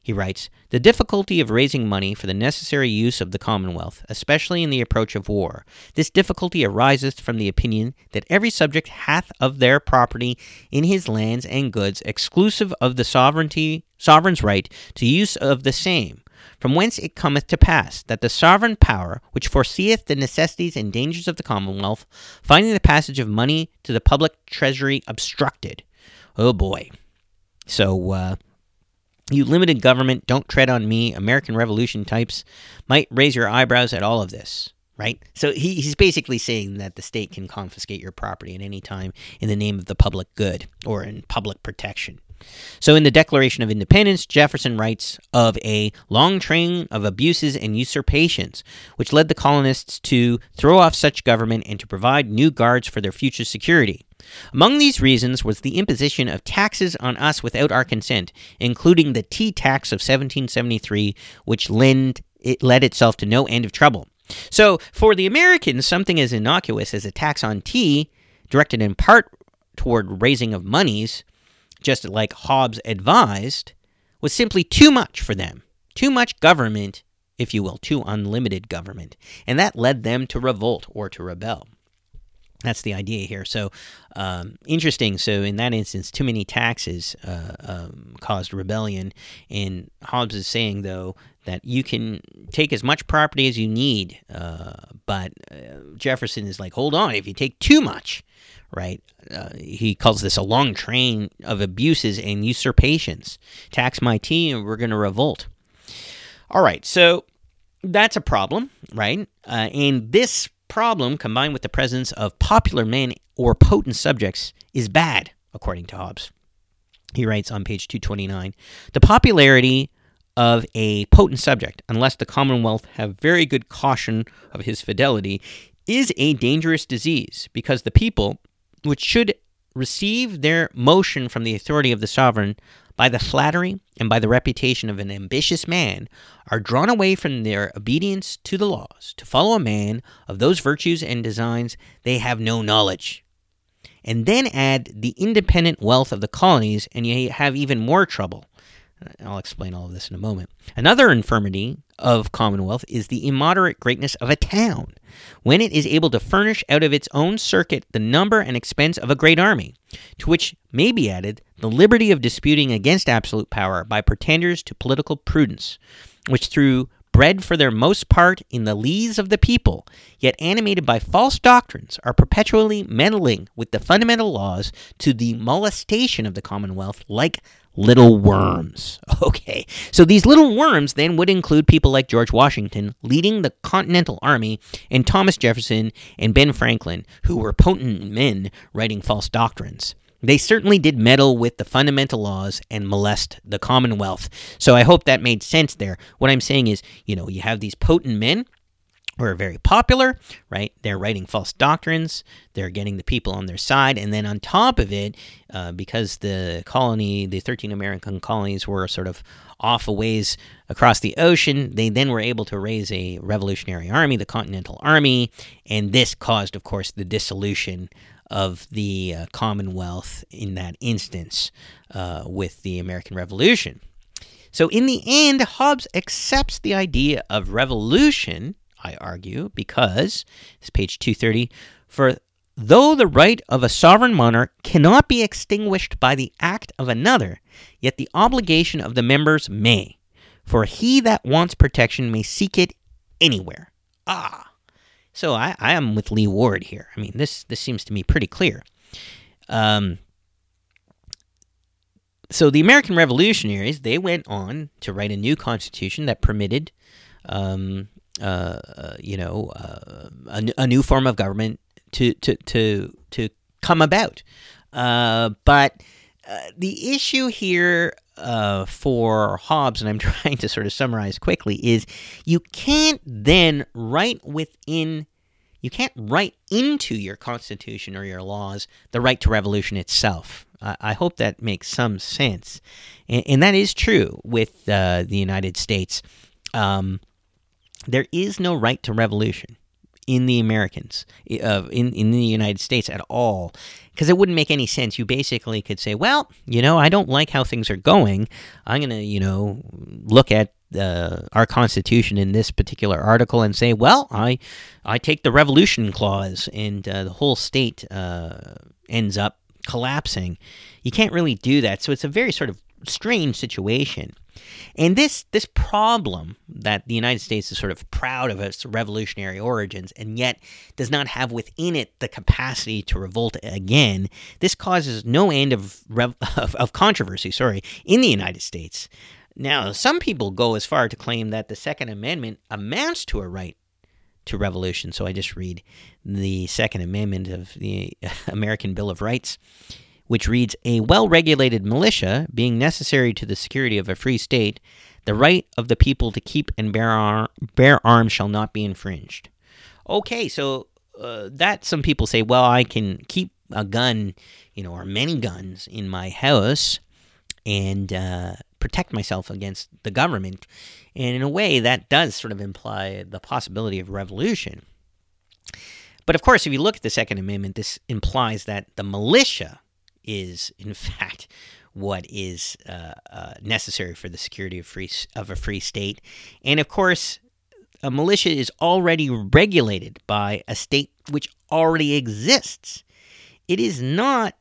S1: He writes The difficulty of raising money for the necessary use of the Commonwealth, especially in the approach of war. This difficulty ariseth from the opinion that every subject hath of their property in his lands and goods, exclusive of the sovereignty sovereign's right to use of the same. From whence it cometh to pass that the sovereign power, which foreseeth the necessities and dangers of the Commonwealth, finding the passage of money to the public treasury obstructed. Oh boy. So, uh, you limited government, don't tread on me, American Revolution types might raise your eyebrows at all of this, right? So he, he's basically saying that the state can confiscate your property at any time in the name of the public good or in public protection. So, in the Declaration of Independence, Jefferson writes of a long train of abuses and usurpations, which led the colonists to throw off such government and to provide new guards for their future security. Among these reasons was the imposition of taxes on us without our consent, including the tea tax of 1773, which lend, it led itself to no end of trouble. So, for the Americans, something as innocuous as a tax on tea, directed in part toward raising of moneys, just like Hobbes advised, was simply too much for them. Too much government, if you will, too unlimited government. And that led them to revolt or to rebel. That's the idea here. So um, interesting. So in that instance, too many taxes uh, um, caused rebellion. And Hobbes is saying though that you can take as much property as you need, uh, but uh, Jefferson is like, hold on, if you take too much, right? Uh, he calls this a long train of abuses and usurpations. Tax my tea, and we're going to revolt. All right, so that's a problem, right? Uh, and this problem, combined with the presence of popular men or potent subjects, is bad, according to Hobbes. He writes on page 229 The popularity of a potent subject, unless the Commonwealth have very good caution of his fidelity, is a dangerous disease, because the people, which should receive their motion from the authority of the sovereign by the flattery and by the reputation of an ambitious man, are drawn away from their obedience to the laws to follow a man of those virtues and designs they have no knowledge. And then add the independent wealth of the colonies, and you have even more trouble. I'll explain all of this in a moment. Another infirmity of Commonwealth is the immoderate greatness of a town, when it is able to furnish out of its own circuit the number and expense of a great army, to which may be added the liberty of disputing against absolute power by pretenders to political prudence, which through bred for their most part in the lees of the people, yet animated by false doctrines, are perpetually meddling with the fundamental laws to the molestation of the Commonwealth like little worms. Okay, so these little worms then would include people like George Washington leading the Continental Army and Thomas Jefferson and Ben Franklin, who were potent men writing false doctrines. They certainly did meddle with the fundamental laws and molest the Commonwealth. So I hope that made sense there. What I'm saying is, you know, you have these potent men who are very popular, right? They're writing false doctrines, they're getting the people on their side, and then on top of it, uh, because the colony, the 13 American colonies were sort of off a ways across the ocean, they then were able to raise a revolutionary army, the Continental Army, and this caused, of course, the dissolution of the uh, Commonwealth in that instance uh, with the American Revolution. So, in the end, Hobbes accepts the idea of revolution, I argue, because, this page 230, for though the right of a sovereign monarch cannot be extinguished by the act of another, yet the obligation of the members may. For he that wants protection may seek it anywhere. Ah, so I, I am with Lee Ward here. I mean, this this seems to me pretty clear. Um, so the American Revolutionaries they went on to write a new constitution that permitted, um, you know, uh, a, a, new form of government to to to to come about. Uh, but uh, the issue here uh, for Hobbes, and I'm trying to sort of summarize quickly, is you can't then write within, you can't write into your Constitution or your laws the right to revolution itself. I, I hope that makes some sense. And, and that is true with uh, the United States. Um, there is no right to revolution in the Americans, uh, in in the United States at all, because it wouldn't make any sense. You basically could say, well, you know, I don't like how things are going. I'm gonna, you know, look at uh, our Constitution in this particular article and say, well, I I take the Revolution clause, and uh, the whole state uh, ends up collapsing. You can't really do that, so it's a very sort of strange situation. And this this problem that the United States is sort of proud of its revolutionary origins and yet does not have within it the capacity to revolt again, this causes no end of of, of controversy, sorry, in the United States. Now, some people go as far to claim that the Second Amendment amounts to a right to revolution. So I just read the Second Amendment of the American Bill of Rights which reads A well regulated militia being necessary to the security of a free state, the right of the people to keep and bear, ar- bear arms shall not be infringed. Okay, so uh, that some people say, well, I can keep a gun, you know, or many guns in my house and uh, protect myself against the government. And in a way, that does sort of imply the possibility of revolution. But of course, if you look at the Second Amendment, this implies that the militia is, in fact, what is uh, uh, necessary for the security of free of a free state, and of course, a militia is already regulated by a state which already exists. It is not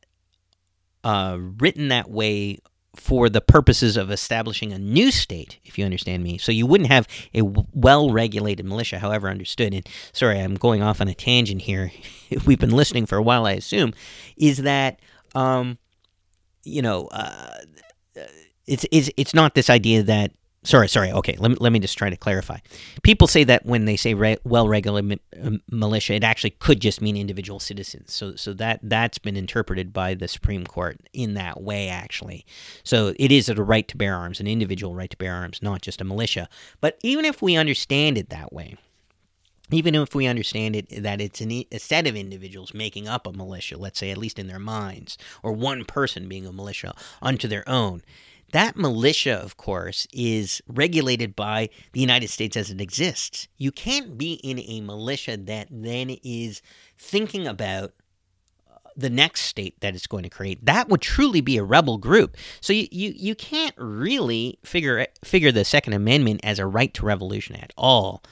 S1: uh, written that way for the purposes of establishing a new state, if you understand me. So you wouldn't have a well regulated militia, however understood. And sorry, I'm going off on a tangent here. We've been listening for a while, I assume. Is that um, you know, uh, it's it's it's not this idea that sorry, sorry. Okay, let me, let me just try to clarify. People say that when they say re- well-regulated um, militia, it actually could just mean individual citizens. So, so that that's been interpreted by the Supreme Court in that way, actually. So it is a right to bear arms, an individual right to bear arms, not just a militia. But even if we understand it that way, even if we understand it that it's an, a set of individuals making up a militia, let's say at least in their minds, or one person being a militia unto their own, that militia, of course, is regulated by the United States as it exists. You can't be in a militia that then is thinking about uh, the next state that it's going to create. That would truly be a rebel group. So you, you, you can't really figure figure the Second Amendment as a right to revolution at all.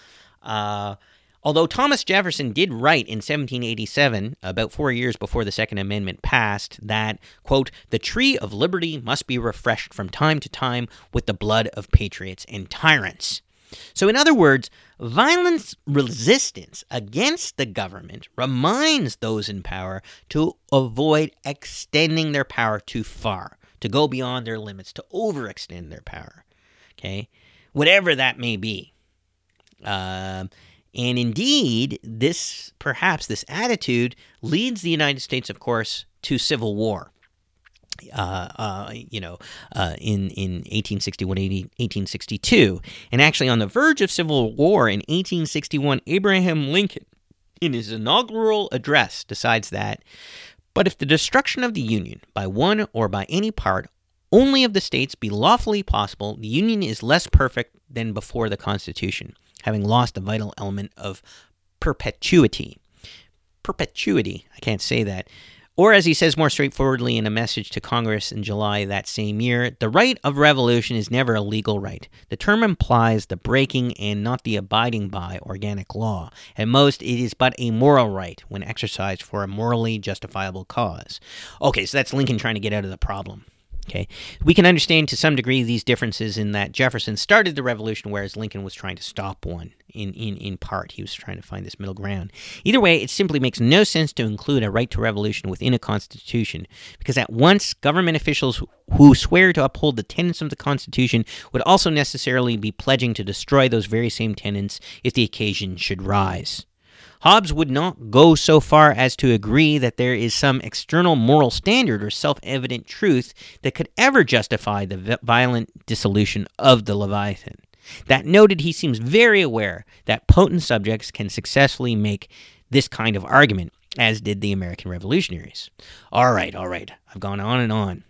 S1: Uh, Although Thomas Jefferson did write in 1787, about four years before the Second Amendment passed, that, quote, the tree of liberty must be refreshed from time to time with the blood of patriots and tyrants. So, in other words, violence resistance against the government reminds those in power to avoid extending their power too far, to go beyond their limits, to overextend their power. Okay? Whatever that may be. Uh, and indeed, this perhaps this attitude leads the United States, of course, to civil war. Uh, uh, you know, uh, in in 1861, 1862, and actually on the verge of civil war in 1861, Abraham Lincoln, in his inaugural address, decides that, but if the destruction of the Union by one or by any part only of the states be lawfully possible, the Union is less perfect than before the Constitution having lost a vital element of perpetuity. Perpetuity, I can't say that. Or, as he says more straightforwardly in a message to Congress in July that same year, the right of revolution is never a legal right. The term implies the breaking and not the abiding by organic law. At most, it is but a moral right when exercised for a morally justifiable cause. Okay, so that's Lincoln trying to get out of the problem. Okay, we can understand to some degree these differences in that Jefferson started the revolution, whereas Lincoln was trying to stop one. In, in, in part, he was trying to find this middle ground. Either way, it simply makes no sense to include a right to revolution within a constitution, because at once government officials who swear to uphold the tenets of the Constitution would also necessarily be pledging to destroy those very same tenets if the occasion should rise. Hobbes would not go so far as to agree that there is some external moral standard or self evident truth that could ever justify the violent dissolution of the Leviathan. That noted, he seems very aware that potent subjects can successfully make this kind of argument, as did the American revolutionaries. All right, all right, I've gone on and on.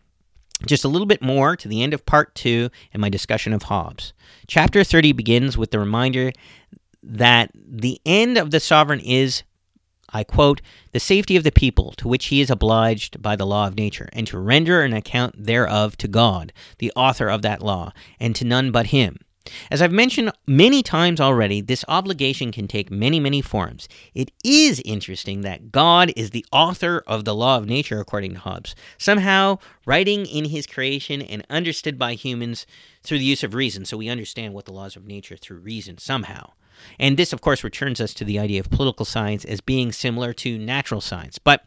S1: Just a little bit more to the end of part two in my discussion of Hobbes. Chapter 30 begins with the reminder that the end of the sovereign is, I quote, the safety of the people to which he is obliged by the law of nature, and to render an account thereof to God, the author of that law, and to none but him. As I've mentioned many times already, this obligation can take many, many forms. It is interesting that God is the author of the law of nature, according to Hobbes, somehow writing in his creation and understood by humans through the use of reason. So we understand what the laws of nature through reason somehow. And this, of course, returns us to the idea of political science as being similar to natural science. But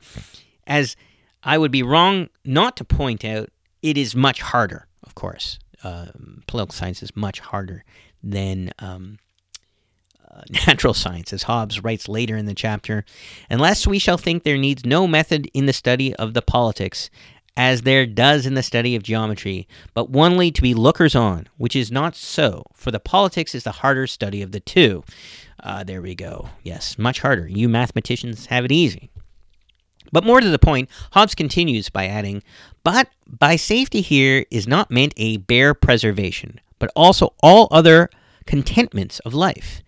S1: as I would be wrong not to point out, it is much harder, of course. Uh, political science is much harder than um, uh, natural science, as Hobbes writes later in the chapter. Unless we shall think there needs no method in the study of the politics, as there does in the study of geometry, but only to be lookers on, which is not so, for the politics is the harder study of the two. Uh, there we go. Yes, much harder. You mathematicians have it easy. But more to the point, Hobbes continues by adding, But by safety here is not meant a bare preservation, but also all other contentments of life,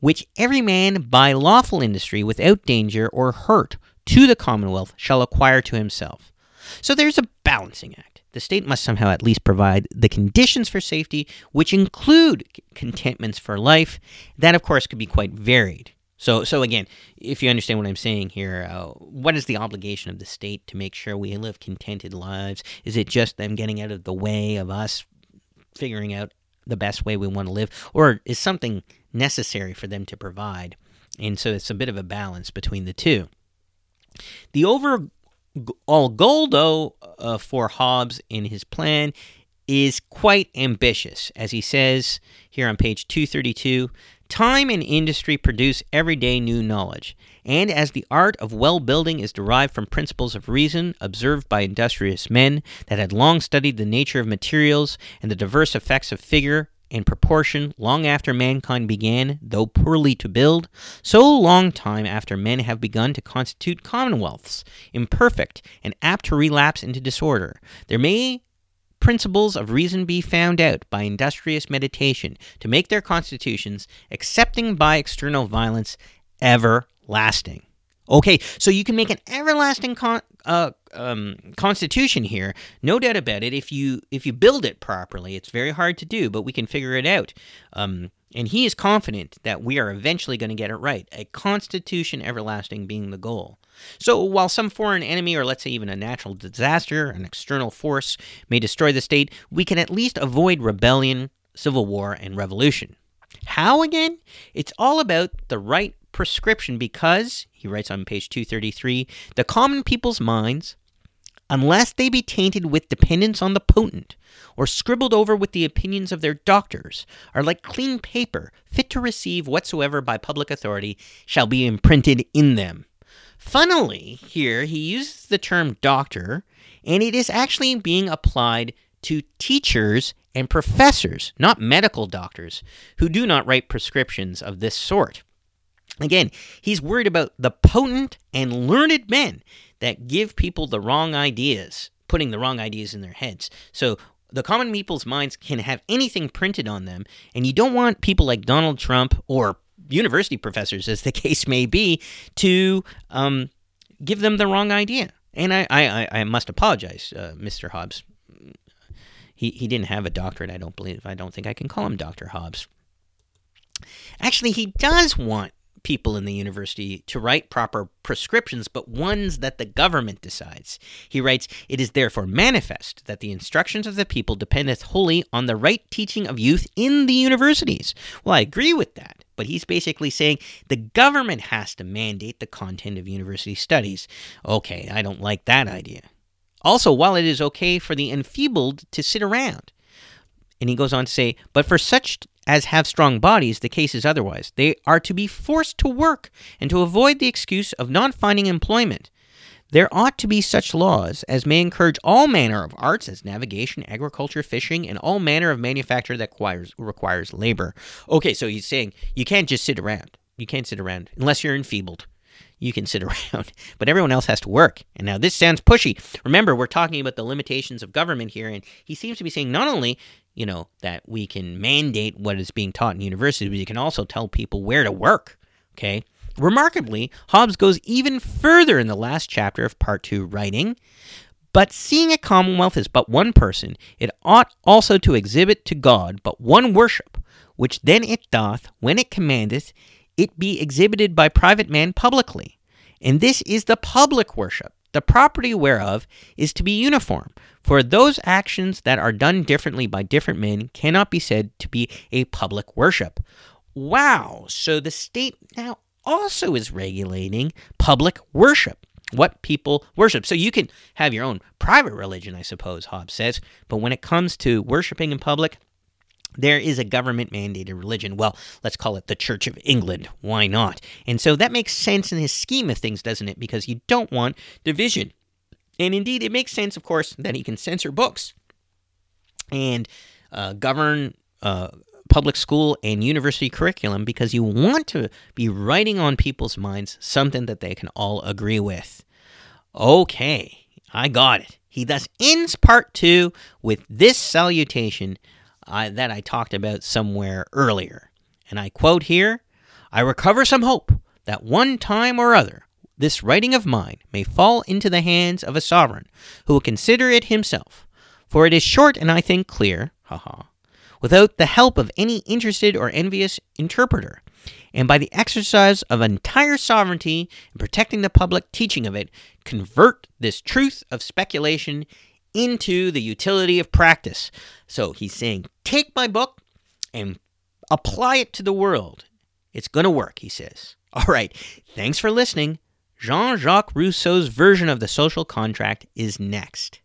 S1: which every man by lawful industry without danger or hurt to the commonwealth shall acquire to himself so there's a balancing act. The state must somehow at least provide the conditions for safety, which include contentments for life. That, of course, could be quite varied. So, so again, if you understand what I'm saying here, uh, what is the obligation of the state to make sure we live contented lives? Is it just them getting out of the way of us figuring out the best way we want to live, or is something necessary for them to provide? And so it's a bit of a balance between the two. The over all though, uh, for Hobbes in his plan is quite ambitious, as he says here on page 232 Time and industry produce everyday new knowledge, and as the art of well building is derived from principles of reason observed by industrious men that had long studied the nature of materials and the diverse effects of figure and proportion long after mankind began, though poorly to build, so long time after men have begun to constitute commonwealths, imperfect and apt to relapse into disorder, there may principles of reason be found out by industrious meditation to make their constitutions, excepting by external violence, everlasting. Okay, so you can make an everlasting con- uh, um, constitution here, no doubt about it. If you if you build it properly, it's very hard to do, but we can figure it out. Um, and he is confident that we are eventually going to get it right. A constitution everlasting being the goal. So, while some foreign enemy, or let's say even a natural disaster, an external force, may destroy the state, we can at least avoid rebellion, civil war, and revolution. How again? It's all about the right prescription because, he writes on page 233, the common people's minds, unless they be tainted with dependence on the potent, or scribbled over with the opinions of their doctors, are like clean paper, fit to receive whatsoever by public authority shall be imprinted in them. Funnily, here he uses the term doctor, and it is actually being applied to teachers and professors, not medical doctors, who do not write prescriptions of this sort. Again, he's worried about the potent and learned men that give people the wrong ideas, putting the wrong ideas in their heads. So the common people's minds can have anything printed on them, and you don't want people like Donald Trump or university professors, as the case may be, to um, give them the wrong idea. And I, I, I must apologize, uh, Mr. Hobbes. He, he didn't have a doctorate, I don't believe. I don't think I can call him Dr. Hobbes. Actually, he does want people in the university to write proper prescriptions, but ones that the government decides. He writes, It is therefore manifest that the instructions of the people dependeth wholly on the right teaching of youth in the universities. Well, I agree with that, but he's basically saying the government has to mandate the content of university studies. Okay, I don't like that idea. Also, while it is okay for the enfeebled to sit around, and he goes on to say, but for such as have strong bodies, the case is otherwise. They are to be forced to work and to avoid the excuse of not finding employment. There ought to be such laws as may encourage all manner of arts, as navigation, agriculture, fishing, and all manner of manufacture that requires, requires labor. Okay, so he's saying you can't just sit around. You can't sit around unless you're enfeebled. You can sit around, but everyone else has to work. And now this sounds pushy. Remember, we're talking about the limitations of government here, and he seems to be saying not only you know, that we can mandate what is being taught in universities, but you can also tell people where to work. Okay. Remarkably, Hobbes goes even further in the last chapter of Part 2, writing, But seeing a commonwealth is but one person, it ought also to exhibit to God but one worship, which then it doth, when it commandeth, it be exhibited by private man publicly. And this is the public worship, the property whereof is to be uniform, for those actions that are done differently by different men cannot be said to be a public worship. Wow, so the state now also is regulating public worship, what people worship. So you can have your own private religion, I suppose, Hobbes says, but when it comes to worshiping in public, there is a government mandated religion. Well, let's call it the Church of England. Why not? And so that makes sense in his scheme of things, doesn't it? Because you don't want division. And indeed, it makes sense, of course, that he can censor books and uh, govern uh, public school and university curriculum because you want to be writing on people's minds something that they can all agree with. Okay, I got it. He thus ends part two with this salutation uh, that I talked about somewhere earlier. And I quote here I recover some hope that one time or other this writing of mine may fall into the hands of a sovereign who will consider it himself, for it is short and I think clear, haha, without the help of any interested or envious interpreter, and by the exercise of entire sovereignty in protecting the public teaching of it, convert this truth of speculation into the utility of practice. So he's saying, take my book and apply it to the world. It's going to work, he says. All right, thanks for listening. Jean Jacques Rousseau's version of the social contract is next.